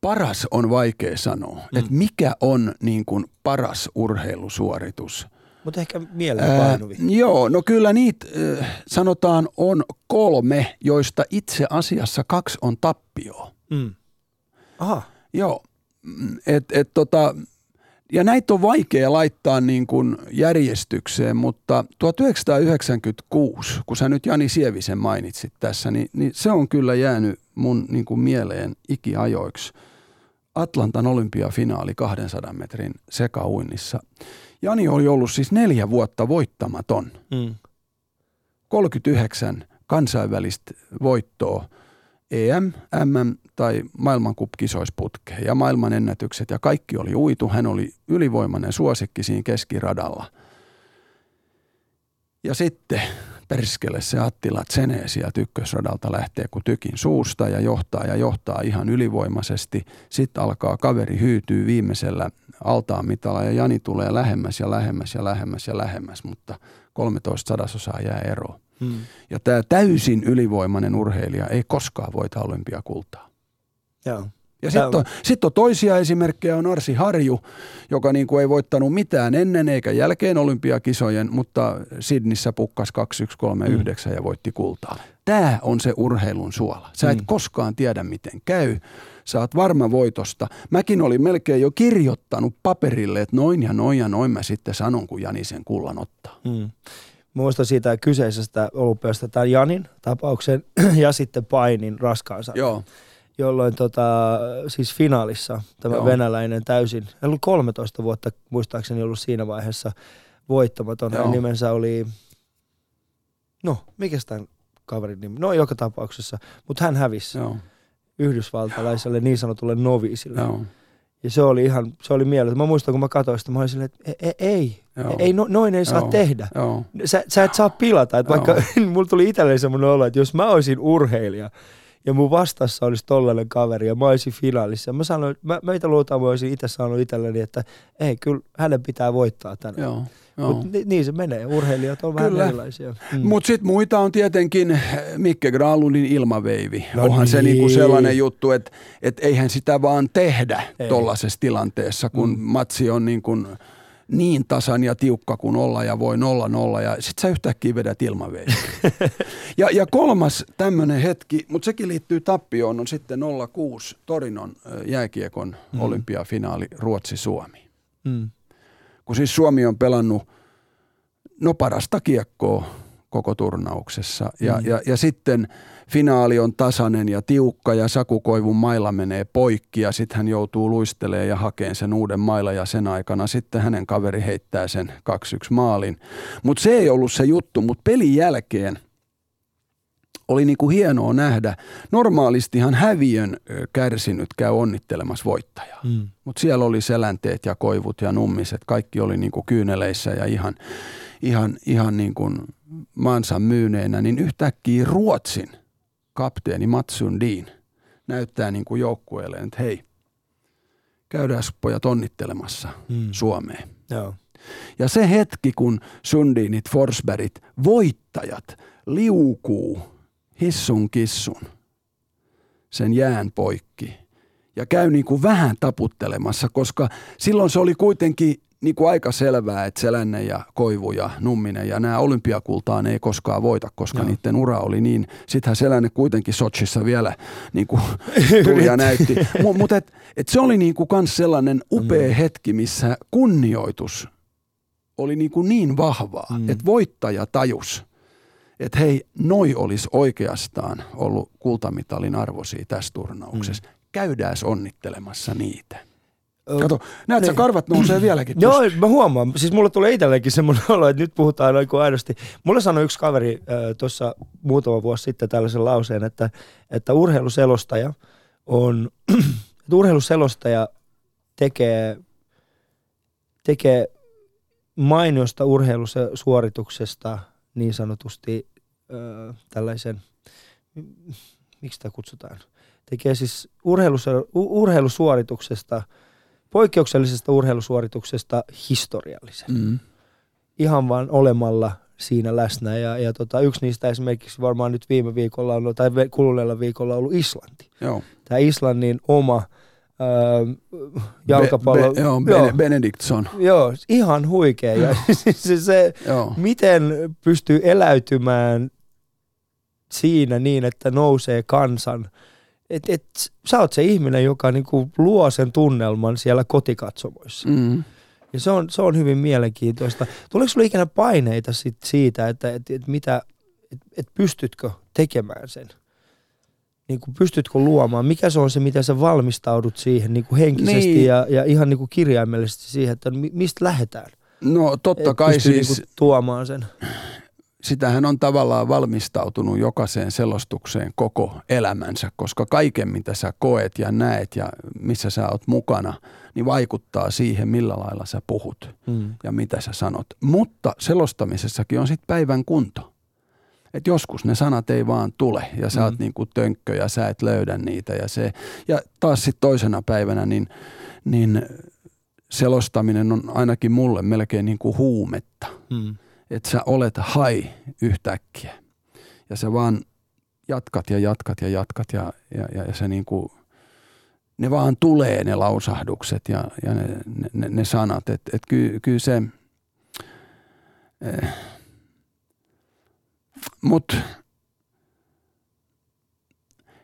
paras on vaikea sanoa, Mm. mm. että mikä on niin kuin paras urheilusuoritus. Mutta ehkä mieleen painuvi. Ää, joo, no kyllä niitä äh, sanotaan on kolme, joista itse asiassa kaksi on tappio. Mm. Aha. Joo, Mm, et, et tota, ja näitä on vaikea laittaa niin kuin järjestykseen, mutta 1996, kun sä nyt Jani Sievisen mainitsit tässä, niin, niin se on kyllä jäänyt mun niin kuin mieleen ikiajoiksi. Atlantan olympiafinaali 200 metrin sekauinnissa. Jani oli ollut siis neljä vuotta voittamaton. Mm. 39 kansainvälistä voittoa EM, MM tai maailmankup-kisoisputkeen ja maailmanennätykset ja kaikki oli uitu. Hän oli ylivoimainen suosikki siinä keskiradalla. Ja sitten perskele se Attila Tsenee sieltä ykkösradalta lähtee kuin tykin suusta ja johtaa ja johtaa ihan ylivoimaisesti. Sitten alkaa kaveri hyytyy viimeisellä altaan mitalla ja Jani tulee lähemmäs ja lähemmäs ja lähemmäs ja lähemmäs, mutta 13 sadasosaa jää eroon. Hmm. Ja tämä täysin ylivoimainen urheilija ei koskaan voita olympiakultaa. Joo. Ja sitten on, sit on toisia esimerkkejä, on Arsi Harju, joka niin kuin ei voittanut mitään ennen eikä jälkeen olympiakisojen, mutta Sydnissä pukkas 2139 mm. ja voitti kultaa. Tämä on se urheilun suola. Sä et mm. koskaan tiedä, miten käy. Sä oot varma voitosta. Mäkin olin melkein jo kirjoittanut paperille, että noin ja noin ja noin mä sitten sanon, kun Jani sen kullan ottaa. Mm muistan siitä kyseisestä olympiasta tämän Janin tapauksen [clears throat] ja sitten painin raskaansa. Joo. Jolloin tota, siis finaalissa tämä Joo. venäläinen täysin, hän oli 13 vuotta muistaakseni ollut siinä vaiheessa voittamaton. Hänen nimensä oli, no mikä tämän kaverin nimi, no joka tapauksessa, mutta hän hävisi Joo. yhdysvaltalaiselle niin sanotulle noviisille. Joo. Ja se oli ihan, se oli mieletön. Mä muistan, kun mä katsoin sitä, mä olin silleen, että ei, ei, Joo. ei no, noin ei saa Joo. tehdä. Joo. Sä, sä et saa pilata. Että vaikka [laughs] mulla tuli itselleen semmoinen olo, että jos mä olisin urheilija, ja mun vastassa olisi tollainen kaveri ja mä olisin finaalissa. Mä sanoin, mä, meitä luotaan mä olisin itse sanonut itselleni, että ei, kyllä hänen pitää voittaa tänään. Joo. Mutta ni, niin se menee. Urheilijat on Kyllä. vähän erilaisia. Mm. Mutta sitten muita on tietenkin Mikke Granlundin ilmaveivi. No Onhan niin. se niinku sellainen juttu, että et eihän sitä vaan tehdä tuollaisessa tilanteessa, kun mm. matsi on niin kuin niin tasan ja tiukka kuin olla ja voi nolla nolla ja sit sä yhtäkkiä vedät ilmaveivi. [laughs] ja, ja kolmas tämmöinen hetki, mutta sekin liittyy tappioon, on sitten 06 Torinon jääkiekon mm. olympiafinaali Ruotsi-Suomi. Mm kun siis Suomi on pelannut no parasta kiekkoa koko turnauksessa. Ja, mm. ja, ja sitten finaali on tasainen ja tiukka ja Sakukoivun mailla menee poikki ja sitten hän joutuu luistelemaan ja hakeen sen uuden mailla ja sen aikana sitten hänen kaveri heittää sen 2-1 maalin. Mutta se ei ollut se juttu, mutta pelin jälkeen – oli niin kuin hienoa nähdä. Normaalistihan häviön kärsinyt käy onnittelemassa voittajaa. Mm. Mutta siellä oli selänteet ja koivut ja nummiset. Kaikki oli niin kuin kyyneleissä ja ihan, ihan, ihan niin kuin maansa myyneenä. Niin yhtäkkiä Ruotsin kapteeni Mats Sundin näyttää niin kuin joukkueelle, että hei, käydään pojat onnittelemassa mm. Suomeen. Joo. Ja se hetki, kun Sundinit, Forsbergit, voittajat liukuu hissun kissun sen jään poikki ja käy niin kuin vähän taputtelemassa, koska silloin se oli kuitenkin niin kuin aika selvää, että Selänne ja Koivu ja Numminen ja nämä olympiakultaan ei koskaan voita, koska no. niiden ura oli niin. Sittenhän Selänne kuitenkin Sochissa vielä niin kuin [laughs] tuli ja näytti. Mutta mut et, et se oli niin kuin kans sellainen upea mm. hetki, missä kunnioitus oli niin, kuin niin vahvaa, mm. että voittaja tajus – että hei, noi olisi oikeastaan ollut kultamitalin arvoisia tässä turnauksessa. Mm. Käydään onnittelemassa niitä. Kato, näet niin. sä karvat nousee [clears throat] vieläkin. Joo, mä huomaan. Siis mulle tulee itselleenkin semmoinen olo, että nyt puhutaan noin kuin aidosti. Mulle sanoi yksi kaveri äh, tuossa muutama vuosi sitten tällaisen lauseen, että, että urheiluselostaja on, [clears throat] että urheiluselostaja tekee, tekee mainiosta urheilusuorituksesta niin sanotusti ö, tällaisen, miksi sitä kutsutaan, tekee siis urheilus, urheilusuorituksesta, poikkeuksellisesta urheilusuorituksesta historiallisen. Mm. Ihan vaan olemalla siinä läsnä. Ja, ja tota, yksi niistä esimerkiksi varmaan nyt viime viikolla on, tai kuluneella viikolla ollut Islanti. Joo. Tämä Islannin oma Öö, jalkapallo. Be, be, joo, joo. Benediktson. Joo, ihan huikea. Ja [laughs] se, se Joo. miten pystyy eläytymään siinä niin, että nousee kansan. Et, et, sä oot se ihminen, joka niinku luo sen tunnelman siellä kotikatsomoissa. Mm. Ja se on, se on hyvin mielenkiintoista. Tuleeko sulla ikinä paineita sit siitä, että et, et mitä, et, et pystytkö tekemään sen? Niin kuin pystytkö luomaan? Mikä se on se, mitä sä valmistaudut siihen niin kuin henkisesti Niin. ja, ja ihan niin kuin kirjaimellisesti siihen, että mi- mistä lähdetään? No totta Et kai siis, niin kuin tuomaan sen. sitähän on tavallaan valmistautunut jokaiseen selostukseen koko elämänsä, koska kaiken mitä sä koet ja näet ja missä sä oot mukana, niin vaikuttaa siihen, millä lailla sä puhut Mm. ja mitä sä sanot. Mutta selostamisessakin on sitten päivän kunto. Et joskus ne sanat ei vaan tule ja sä oot Mm. niinku tönkkö ja sä et löydä niitä. Ja, se, ja taas sitten toisena päivänä niin, niin selostaminen on ainakin mulle melkein niin kuin huumetta. Mm. Että sä olet hai yhtäkkiä ja sä vaan jatkat ja jatkat ja jatkat ja, ja, ja, ja se niin kuin, ne vaan tulee ne lausahdukset ja, ja ne, ne, ne, sanat. Että et kyllä ky se, eh, mut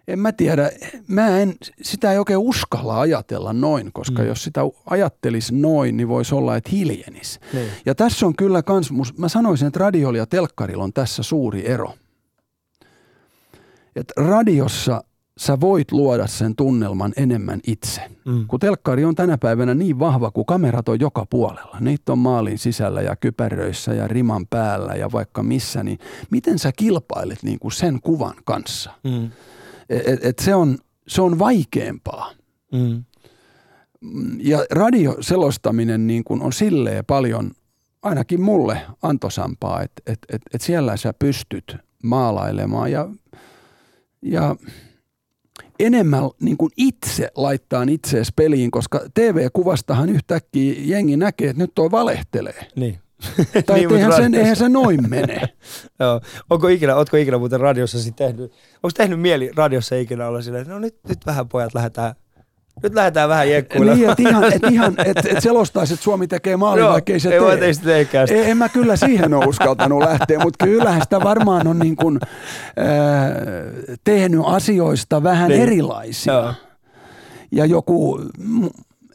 en mä tiedä, mä en, sitä ei oikein uskalla ajatella noin, koska Mm. jos sitä ajattelisi noin, niin voisi olla, että hiljenis. Niin. Ja tässä on kyllä kans, mä sanoisin, että radiolla ja telkkarilla on tässä suuri ero. Että radiossa sä voit luoda sen tunnelman enemmän itse. Mm. Kun telkkari on tänä päivänä niin vahva, kun kamerat on joka puolella. Niitä on maalin sisällä ja kypäröissä ja riman päällä ja vaikka missä, niin miten sä kilpailet niin kuin sen kuvan kanssa? Mm. Et, et se, on, se on vaikeampaa. Mm. ja radioselostaminen niin kuin on silleen paljon, ainakin mulle antosampaa, että et, et, et siellä sä pystyt maalailemaan ja, ja enemmän niin kuin itse laittaa itseesi peliin, koska TV-kuvastahan yhtäkkiä jengi näkee, että nyt toi valehtelee. Niin. Tai Niin, eihän, sen, eihän se noin mene. [laughs] Joo. Onko ikinä, ootko ikinä muuten radiossa sit tehnyt, onko tehnyt mieli radiossa ikinä olla silleen, että no nyt, nyt vähän pojat lähdetään, nyt lähdetään vähän jekkuille. niin, että ihan, et ihan [laughs] et, et selostaisi, että Suomi tekee maalin, Joo, vaikka ei se ei tee. että ei sitä. Ei, en mä kyllä siihen ole uskaltanut lähteä, mutta kyllähän sitä varmaan on niin kuin, äh, tehnyt asioista vähän Niin. erilaisia. Joo. Ja joku,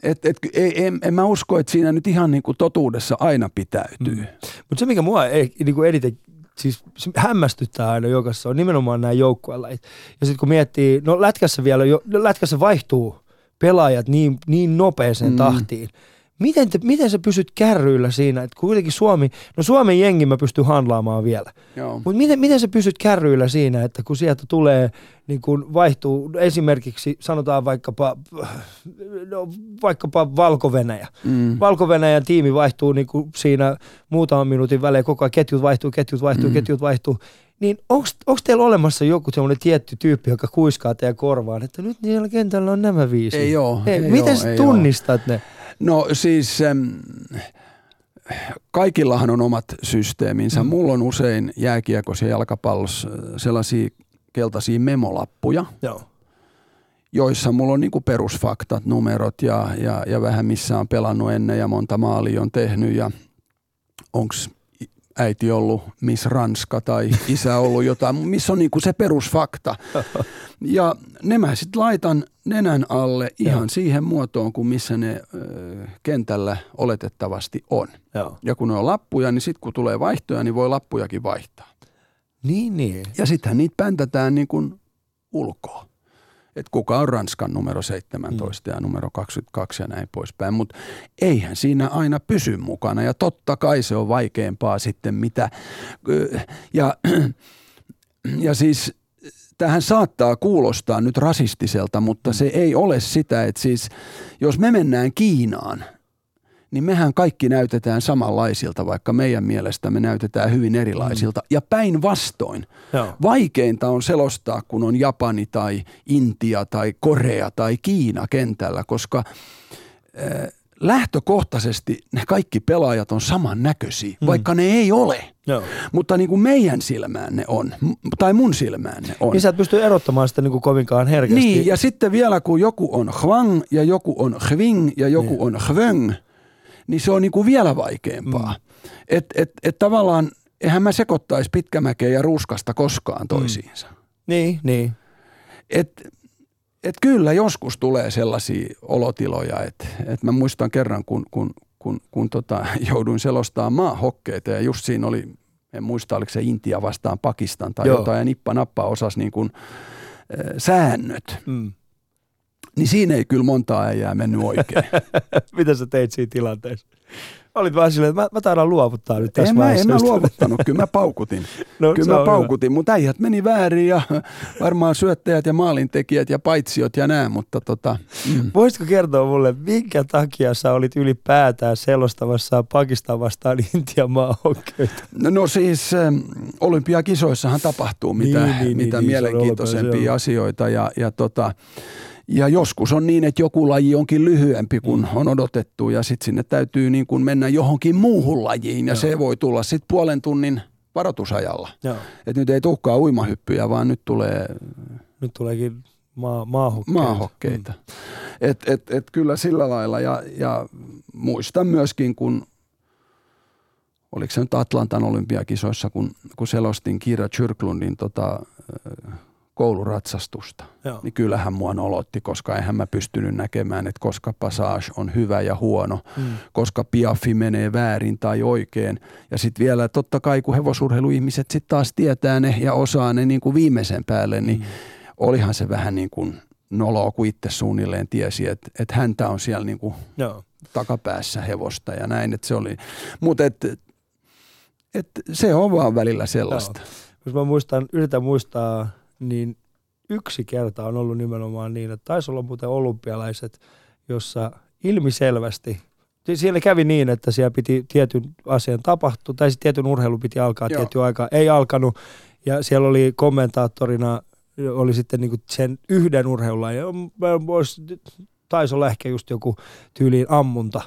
et, et, ei, en, en mä usko, että siinä nyt ihan niin kuin totuudessa aina pitäytyy. Mm. Mutta se, mikä mua ei, niin kuin eniten siis hämmästyttää aina jokaisessa on nimenomaan nämä joukkuelajit. Ja sitten kun miettii, no lätkässä vielä, jo, lätkässä vaihtuu pelaajat niin, niin nopeeseen. Mm. tahtiin. Miten, te, miten sä pysyt kärryillä siinä, että kuitenkin Suomi, no Suomen jengi mä pystyn handlaamaan vielä. Joo. Mutta miten, miten sä pysyt kärryillä siinä, että kun sieltä tulee, niin kun vaihtuu esimerkiksi, sanotaan vaikkapa, no, vaikkapa Valko-Venäjä. Mm. Valko-Venäjän tiimi vaihtuu niin kuin siinä muutaman minuutin välein, koko ajan ketjut vaihtuu, ketjut vaihtuu, mm. Ketjut vaihtuu. Niin onko teillä olemassa joku semmoinen tietty tyyppi, joka kuiskaa teidän korvaan, että nyt niillä kentällä on nämä viisi? Ei oo, Ei, ei miten oo, sä ei tunnistat ne? No siis kaikillahan on omat systeeminsä. Mm. Mulla on usein jääkiekossa ja jalkapallossa äh, sellaisia keltaisia memolappuja, Joo. joissa mulla on niinku perusfaktat, numerot ja, ja, ja vähän missä on pelannut ennen ja monta maalia on tehnyt ja onko äiti ollut Miss Ranska tai isä ollut jotain, missä on niinku se perusfakta. [laughs] Ja ne mä sitten laitan nenän alle ihan Joo. siihen muotoon, kuin missä ne ö, kentällä oletettavasti on. Joo. Ja kun ne on lappuja, niin sitten kun tulee vaihtoja, niin voi lappujakin vaihtaa. Niin, niin. Ja sittenhän niitä päntätään niin kuin ulkoa. Että kuka on Ranskan numero 17 mm. ja numero 22 ja näin poispäin. Mutta eihän siinä aina pysy mukana. Ja totta kai se on vaikeampaa sitten mitä. Ja, [clears throat] ja siis tähän saattaa kuulostaa nyt rasistiselta, mutta se ei ole sitä, että siis jos me mennään Kiinaan, niin mehän kaikki näytetään samanlaisilta, vaikka meidän mielestä me näytetään hyvin erilaisilta. Ja päinvastoin. Vaikeinta on selostaa, kun on Japani tai Intia tai Korea tai Kiina kentällä, koska äh, lähtökohtaisesti ne kaikki pelaajat on samannäköisiä, mm. vaikka ne ei ole. Joo. Mutta niin kuin meidän silmään ne on, tai mun silmään ne on. Niin sä et pysty erottamaan sitä niin kuin kovinkaan herkästi. Niin, ja sitten vielä kun joku on hwang ja joku on hving ja joku niin. on hvöng, niin se on niin kuin vielä vaikeampaa. Mm. Että et, et tavallaan, eihän mä sekoittaisi pitkämäkeä ja ruuskasta koskaan toisiinsa. Mm. Niin, niin. Et, et kyllä joskus tulee sellaisia olotiloja, että et mä muistan kerran, kun, kun, kun, kun tota, [laughs] jouduin selostamaan maahokkeita ja just siinä oli, en muista oliko se Intia vastaan Pakistan tai Joo. jotain ja nippa nappa osas niin kuin, äh, säännöt. Mm. Niin siinä ei kyllä montaa äijää mennyt oikein. [laughs] Mitä sä teit siinä tilanteessa? Olit vaan silleen, että mä, mä taidan luovuttaa nyt tässä en mä, en mä luovuttanut, kyllä mä paukutin. [laughs] No, kyllä mä hyvä. paukutin, mutta äijät meni väärin ja varmaan syöttäjät ja maalintekijät ja paitsiot ja nää, mutta tota, mm. Voisitko kertoa mulle, minkä takia sä olit ylipäätään selostamassa Pakistan vastaan Intian maahonkkeita? No, no siis ähm, olympiakisoissahan tapahtuu mitä, Niin, niin, mitä niin, niin, se on mielenkiintoisempia asioita ja, ja, tota, ja joskus on niin, että joku laji onkin lyhyempi kuin Mm. on odotettu ja sitten sinne täytyy niin kuin mennä johonkin muuhun lajiin ja Joo. se voi tulla sitten puolen tunnin varoitusajalla. Joo. Et nyt ei tulekaan uimahyppyjä, vaan nyt tulee Nyt tuleekin maa, maahokkeita. maahokkeita. Et, et, et kyllä sillä lailla ja, ja muistan myöskin, kun oliko se nyt Atlantan olympiakisoissa, kun, kun selostin Kira Kyrklundin tota, kouluratsastusta. Joo. niin kyllähän mua nolotti, koska eihän mä pystynyt näkemään, että koska passage on hyvä ja huono, Mm. koska piaffi menee väärin tai oikein. Ja sitten vielä totta kai, kun hevosurheiluihmiset sitten taas tietää ne ja osaa ne niin kuin viimeisen päälle, niin Mm. olihan se vähän niin kuin noloa, kun itse suunnilleen tiesi, että, että häntä on siellä niin kuin Joo. takapäässä hevosta ja näin, että se oli, mutta et, et se on vaan välillä sellaista. Jos mä muistan, yritän muistaa, niin yksi kerta on ollut nimenomaan niin, että taisi olla muuten olympialaiset, jossa ilmiselvästi, si- siellä kävi niin, että siellä piti tietyn asian tapahtua, tai tietyn urheilu piti alkaa Joo. tietty aika, ei alkanut, ja siellä oli kommentaattorina, oli sitten niinku sen yhden vois- taisi olla ehkä just joku tyyliin ammunta,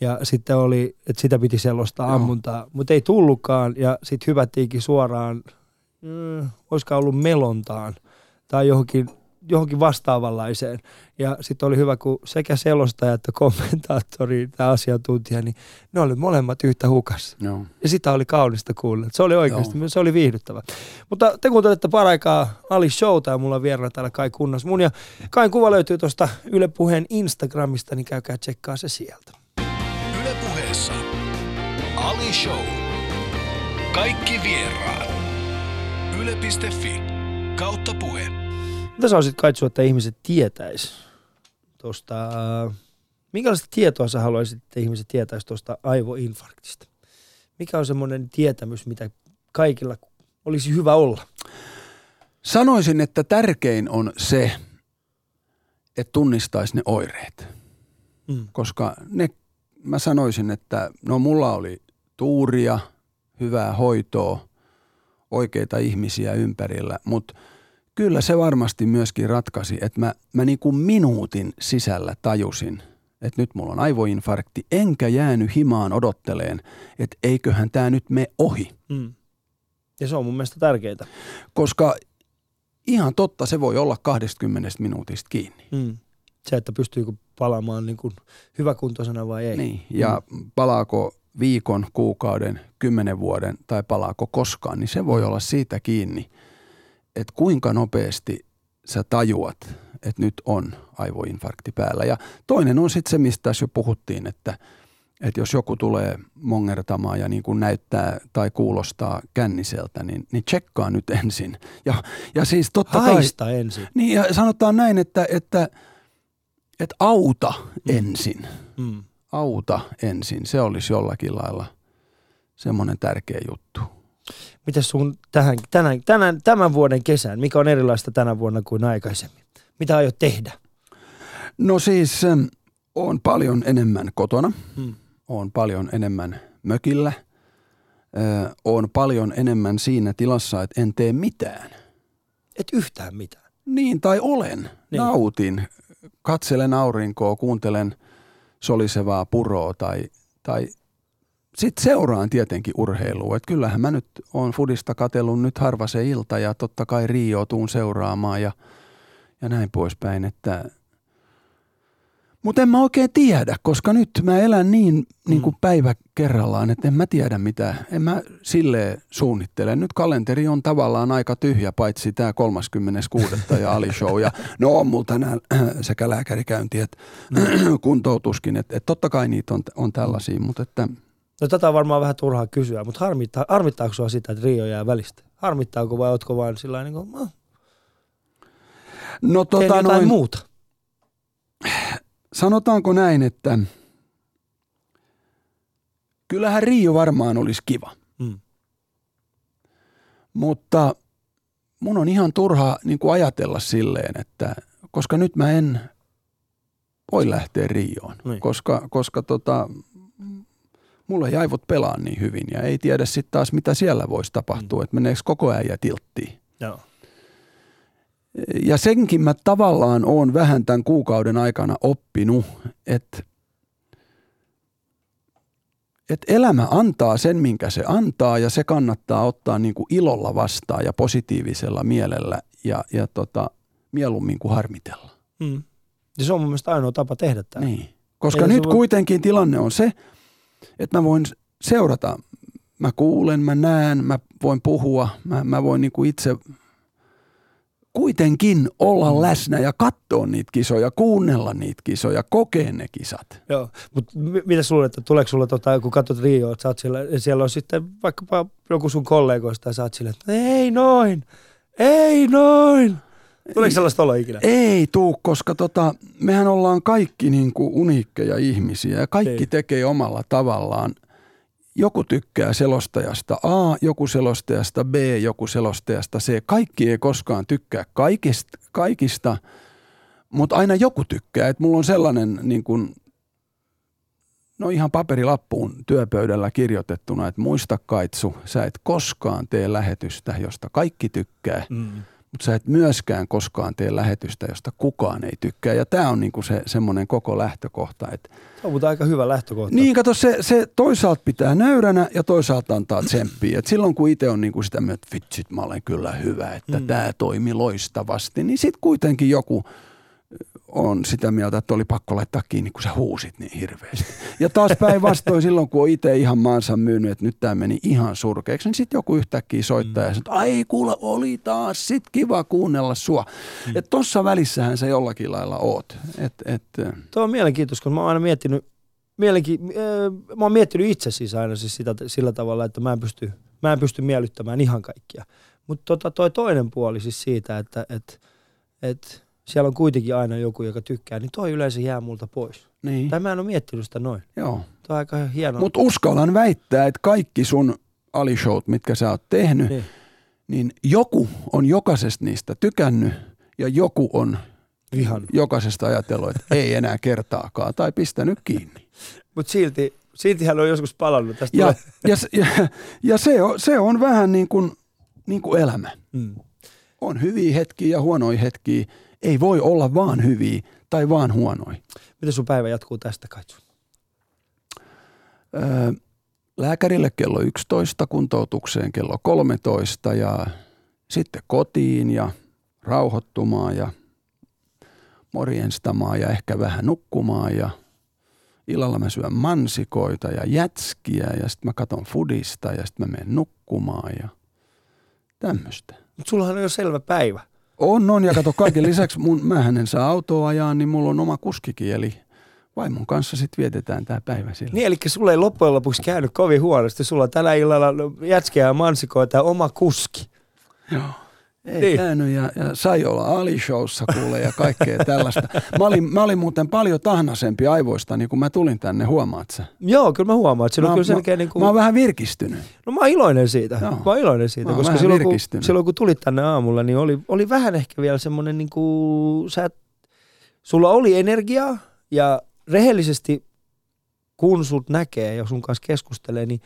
ja sitten oli, että sitä piti selostaa Joo. ammuntaa, mutta ei tullutkaan, ja sitten hyvättiinkin suoraan, mm, olisiko ollut melontaan, tai johonkin, johonkin vastaavanlaiseen. Ja sitten oli hyvä, kun sekä selostaja että kommentaattori tai asiantuntija, niin ne oli molemmat yhtä hukassa. Joo. Ja sitä oli kaunista kuulla. Se oli oikeasti, se oli viihdyttävä. Mutta te kuuntelette paraikaa Ali Showta ja mulla on vieraana täällä Kai Kunnas. Mun ja Kain kuva löytyy tuosta Yle Puheen Instagramista, niin käykää tsekkaa se sieltä. Ylepuheessa Ali Show. Kaikki vieraat. Yle.fi kautta puhe. Mitä sä olisit kaitsua, että ihmiset tietäis tuosta, minkälaista tietoa sä haluaisit, että ihmiset tietäis tuosta aivoinfarktista? Mikä on semmoinen tietämys, mitä kaikilla olisi hyvä olla? Sanoisin, että tärkein on se, että tunnistaisi ne oireet. Mm. koska ne, mä sanoisin, että no mulla oli tuuria, hyvää hoitoa, oikeita ihmisiä ympärillä, mutta kyllä se varmasti myöskin ratkaisi, että mä, mä niin kuin minuutin sisällä tajusin, että nyt mulla on aivoinfarkti, enkä jäänyt himaan odotteleen, että eiköhän tämä nyt me ohi. Mm. Ja se on mun mielestä tärkeää. Koska ihan totta, se voi olla 20 minuutista kiinni. Mm. Se, että pystyykö palaamaan niin kuin hyväkuntoisena vai ei. Niin, ja palaako viikon, kuukauden, kymmenen vuoden tai palaako koskaan, niin se voi olla siitä kiinni, että kuinka nopeasti sä tajuat, että nyt on aivoinfarkti päällä. Ja toinen on sitten se, mistä tässä jo puhuttiin, että, että jos joku tulee mongertamaan ja niin kuin näyttää tai kuulostaa känniseltä, niin, niin tsekkaa nyt ensin. Ja, ja siis totta kai... Haista ensin. Niin ja sanotaan näin, että, että, että auta Mm. ensin Mm. Auta ensin. Se olisi jollakin lailla semmoinen tärkeä juttu. Mitäs sun tähän, tänään, tänään, tämän vuoden kesän, mikä on erilaista tänä vuonna kuin aikaisemmin? Mitä aiot tehdä? No siis ähm, on paljon enemmän kotona, Mm. on paljon enemmän mökillä, äh, on paljon enemmän siinä tilassa, että en tee mitään. Et yhtään mitään. Niin, tai olen, niin. nautin, katselen aurinkoa, kuuntelen solisevaa puroa tai, tai sitten seuraan tietenkin urheilua. Et kyllähän mä nyt on Fudista katellut nyt harva se ilta ja totta kai Rio tuun seuraamaan ja, ja näin poispäin. Että mutta en mä oikein tiedä, koska nyt mä elän niin, niin kuin mm. päivä kerrallaan, että en mä tiedä mitä. En mä silleen suunnittele. Nyt kalenteri on tavallaan aika tyhjä, paitsi tämä 36. ja Ali Show. Ja no on mulla tänään [clears throat] sekä lääkärikäynti että mm. [clears throat] kuntoutuskin. Että et totta kai niitä on, on tällaisia, mutta että... No tätä on varmaan vähän turhaa kysyä, mutta harmittaa, harmittaako sua sitä, että Rio jää välistä? Harmittaako vai ootko vaan sillä niin kuin, no, tota, jotain noin, muuta? Sanotaanko näin, että kyllähän Rio varmaan olisi kiva. Mm. Mutta mun on ihan turha niin kuin ajatella silleen, että koska nyt mä en voi lähteä Rioon, niin. koska, koska tota, mulla ei aivot pelaa niin hyvin ja ei tiedä sitten taas mitä siellä voisi tapahtua, mm. että meneekö koko ajan tilttiin. Joo. Ja senkin mä tavallaan oon vähän tämän kuukauden aikana oppinut, että että elämä antaa sen, minkä se antaa ja se kannattaa ottaa niin kuin ilolla vastaan ja positiivisella mielellä ja, ja tota, mieluummin kuin harmitella. Mm. Ja se on mun mielestä ainoa tapa tehdä tämä. Niin. Koska Eli nyt voi... kuitenkin tilanne on se, että mä voin seurata, mä kuulen, mä näen, mä voin puhua, mä, mä voin niin kuin itse kuitenkin olla mm. läsnä ja katsoa niitä kisoja, kuunnella niitä kisoja, kokea ne kisat. Joo, mutta mitä sulle, että tuleeko sulla, tota, kun katsot Rio, että sä siellä, siellä on sitten vaikkapa joku sun kollegoista ja sä oot silleen, että ei noin, ei noin. Tuleeko sellaista oloa ikinä? Ei tuu, koska tota, mehän ollaan kaikki niin kuin uniikkeja ihmisiä ja kaikki ei. tekee omalla tavallaan – joku tykkää selostajasta A, joku selostajasta B, joku selostajasta C. Kaikki ei koskaan tykkää kaikista, kaikista mutta aina joku tykkää. Et mulla on sellainen niin kun, no ihan paperilappuun työpöydällä kirjoitettuna, että muista Kaitsu, sä et koskaan tee lähetystä, josta kaikki tykkää. Mm mutta sä et myöskään koskaan tee lähetystä, josta kukaan ei tykkää. Ja tämä on niinku se semmoinen koko lähtökohta. Että se on mutta aika hyvä lähtökohta. Niin, kato, se, se toisaalta pitää nöyränä ja toisaalta antaa tsemppiä. Et silloin kun itse on niinku sitä mieltä, että vitsit, mä olen kyllä hyvä, että mm. tämä toimi loistavasti, niin sitten kuitenkin joku – on sitä mieltä, että oli pakko laittaa kiinni, kun sä huusit niin hirveästi. Ja taas päinvastoin [laughs] silloin, kun on itse ihan maansa myynyt, että nyt tämä meni ihan surkeaksi, niin sitten joku yhtäkkiä soittaa mm. ja sanoo, ai kuule, oli taas, sit kiva kuunnella sua. Mm. Että tossa välissähän se jollakin lailla oot. Et, et, Tuo on mielenkiintoista, kun mä oon aina miettinyt, mielenki, äh, mä oon miettinyt itse siis aina siis sitä, sillä tavalla, että mä en pysty, mä en pysty miellyttämään ihan kaikkia. Mutta tota, toi toinen puoli siis siitä, että et, et, siellä on kuitenkin aina joku, joka tykkää, niin toi yleensä jää multa pois. Niin. Tai mä en ole miettinyt sitä noin. Joo. Toi on aika hieno. Mutta uskallan väittää, että kaikki sun alishowt, mitkä sä oot tehnyt, niin. niin joku on jokaisesta niistä tykännyt ja joku on Vihan. jokaisesta ajatellut, että ei enää kertaakaan tai pistänyt kiinni. [laughs] Mutta silti, silti hän on joskus palannut tästä. Ja, ja, ja, ja se, on, se on vähän niin kuin, niin kuin elämä. Mm. On hyviä hetkiä ja huonoja hetkiä ei voi olla vaan hyviä tai vaan huonoja. Miten sun päivä jatkuu tästä, Kaitsu? Öö, lääkärille kello 11, kuntoutukseen kello 13 ja sitten kotiin ja rauhoittumaan ja morjenstamaan ja ehkä vähän nukkumaan ja illalla mä syön mansikoita ja jätskiä ja sitten mä katon fudista ja sitten mä menen nukkumaan ja tämmöistä. Mutta sullahan on jo selvä päivä. On, on. Ja kato, kaiken lisäksi mun, mähän en saa autoa ajaa, niin mulla on oma kuskikin. Eli vaimon kanssa sitten vietetään tämä päivä sillä. Niin, eli sulla ei loppujen lopuksi käynyt kovin huonosti. Sulla on tällä illalla jätskiä ja mansikoita oma kuski. Joo. Ei niin. käynyt ja, ja sai olla Ali-showssa kuule ja kaikkea [laughs] tällaista. Mä olin, mä olin muuten paljon tahnasempi aivoista, niin kun mä tulin tänne, huomaat sä? Joo, kyllä mä huomaan. Että mä, on kyllä selkeä, mä, niin kuin... mä oon vähän virkistynyt. No mä oon iloinen siitä. Joo. Mä oon iloinen siitä, mä koska silloin kun, silloin kun tulit tänne aamulla, niin oli, oli vähän ehkä vielä semmoinen, niin kuin, sä, sulla oli energiaa ja rehellisesti kun sut näkee ja sun kanssa keskustelee, niin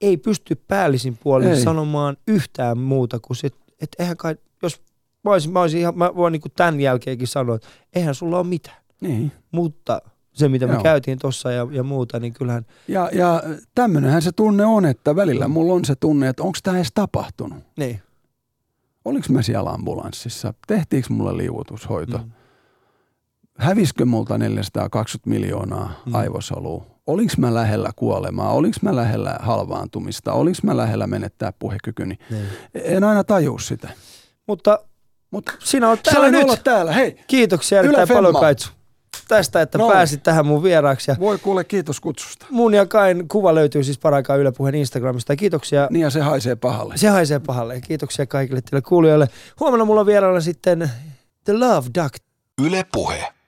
ei pysty päällisin puolin ei. sanomaan yhtään muuta kuin sit, että eihän kai, jos mä olisin, mä olisin ihan, mä voin niin tämän jälkeenkin sanoa, että eihän sulla ole mitään. Niin. Mutta se mitä me Joo. käytiin tuossa ja, ja muuta, niin kyllähän Ja, ja tämmöinenhän se tunne on, että välillä mulla on se tunne, että onko tämä edes tapahtunut. niin. Oliko mä siellä ambulanssissa? Tehtiinkö mulle liuotushoito? Mm. Hävisikö multa 420 miljoonaa Mm. aivosolua? Olinko mä lähellä kuolemaa? Olinko mä lähellä halvaantumista? Olinko mä lähellä menettää puhekykyni? Niin. En aina tajua sitä. Mutta Mutta sinä olet täällä nyt. olla täällä. Hei, Kiitoksia erittäin paljon Kaitsu tästä, että Noin. pääsit tähän mun vieraaksi. Ja voi kuule kiitos kutsusta. mun ja Kain kuva löytyy siis paraikaa Yle Puheen Instagramista. Kiitoksia. Niin ja se haisee pahalle. Se haisee pahalle. Kiitoksia kaikille teille kuulijoille. Huomenna mulla on vieraana sitten The Love Duck. Yle Puhe.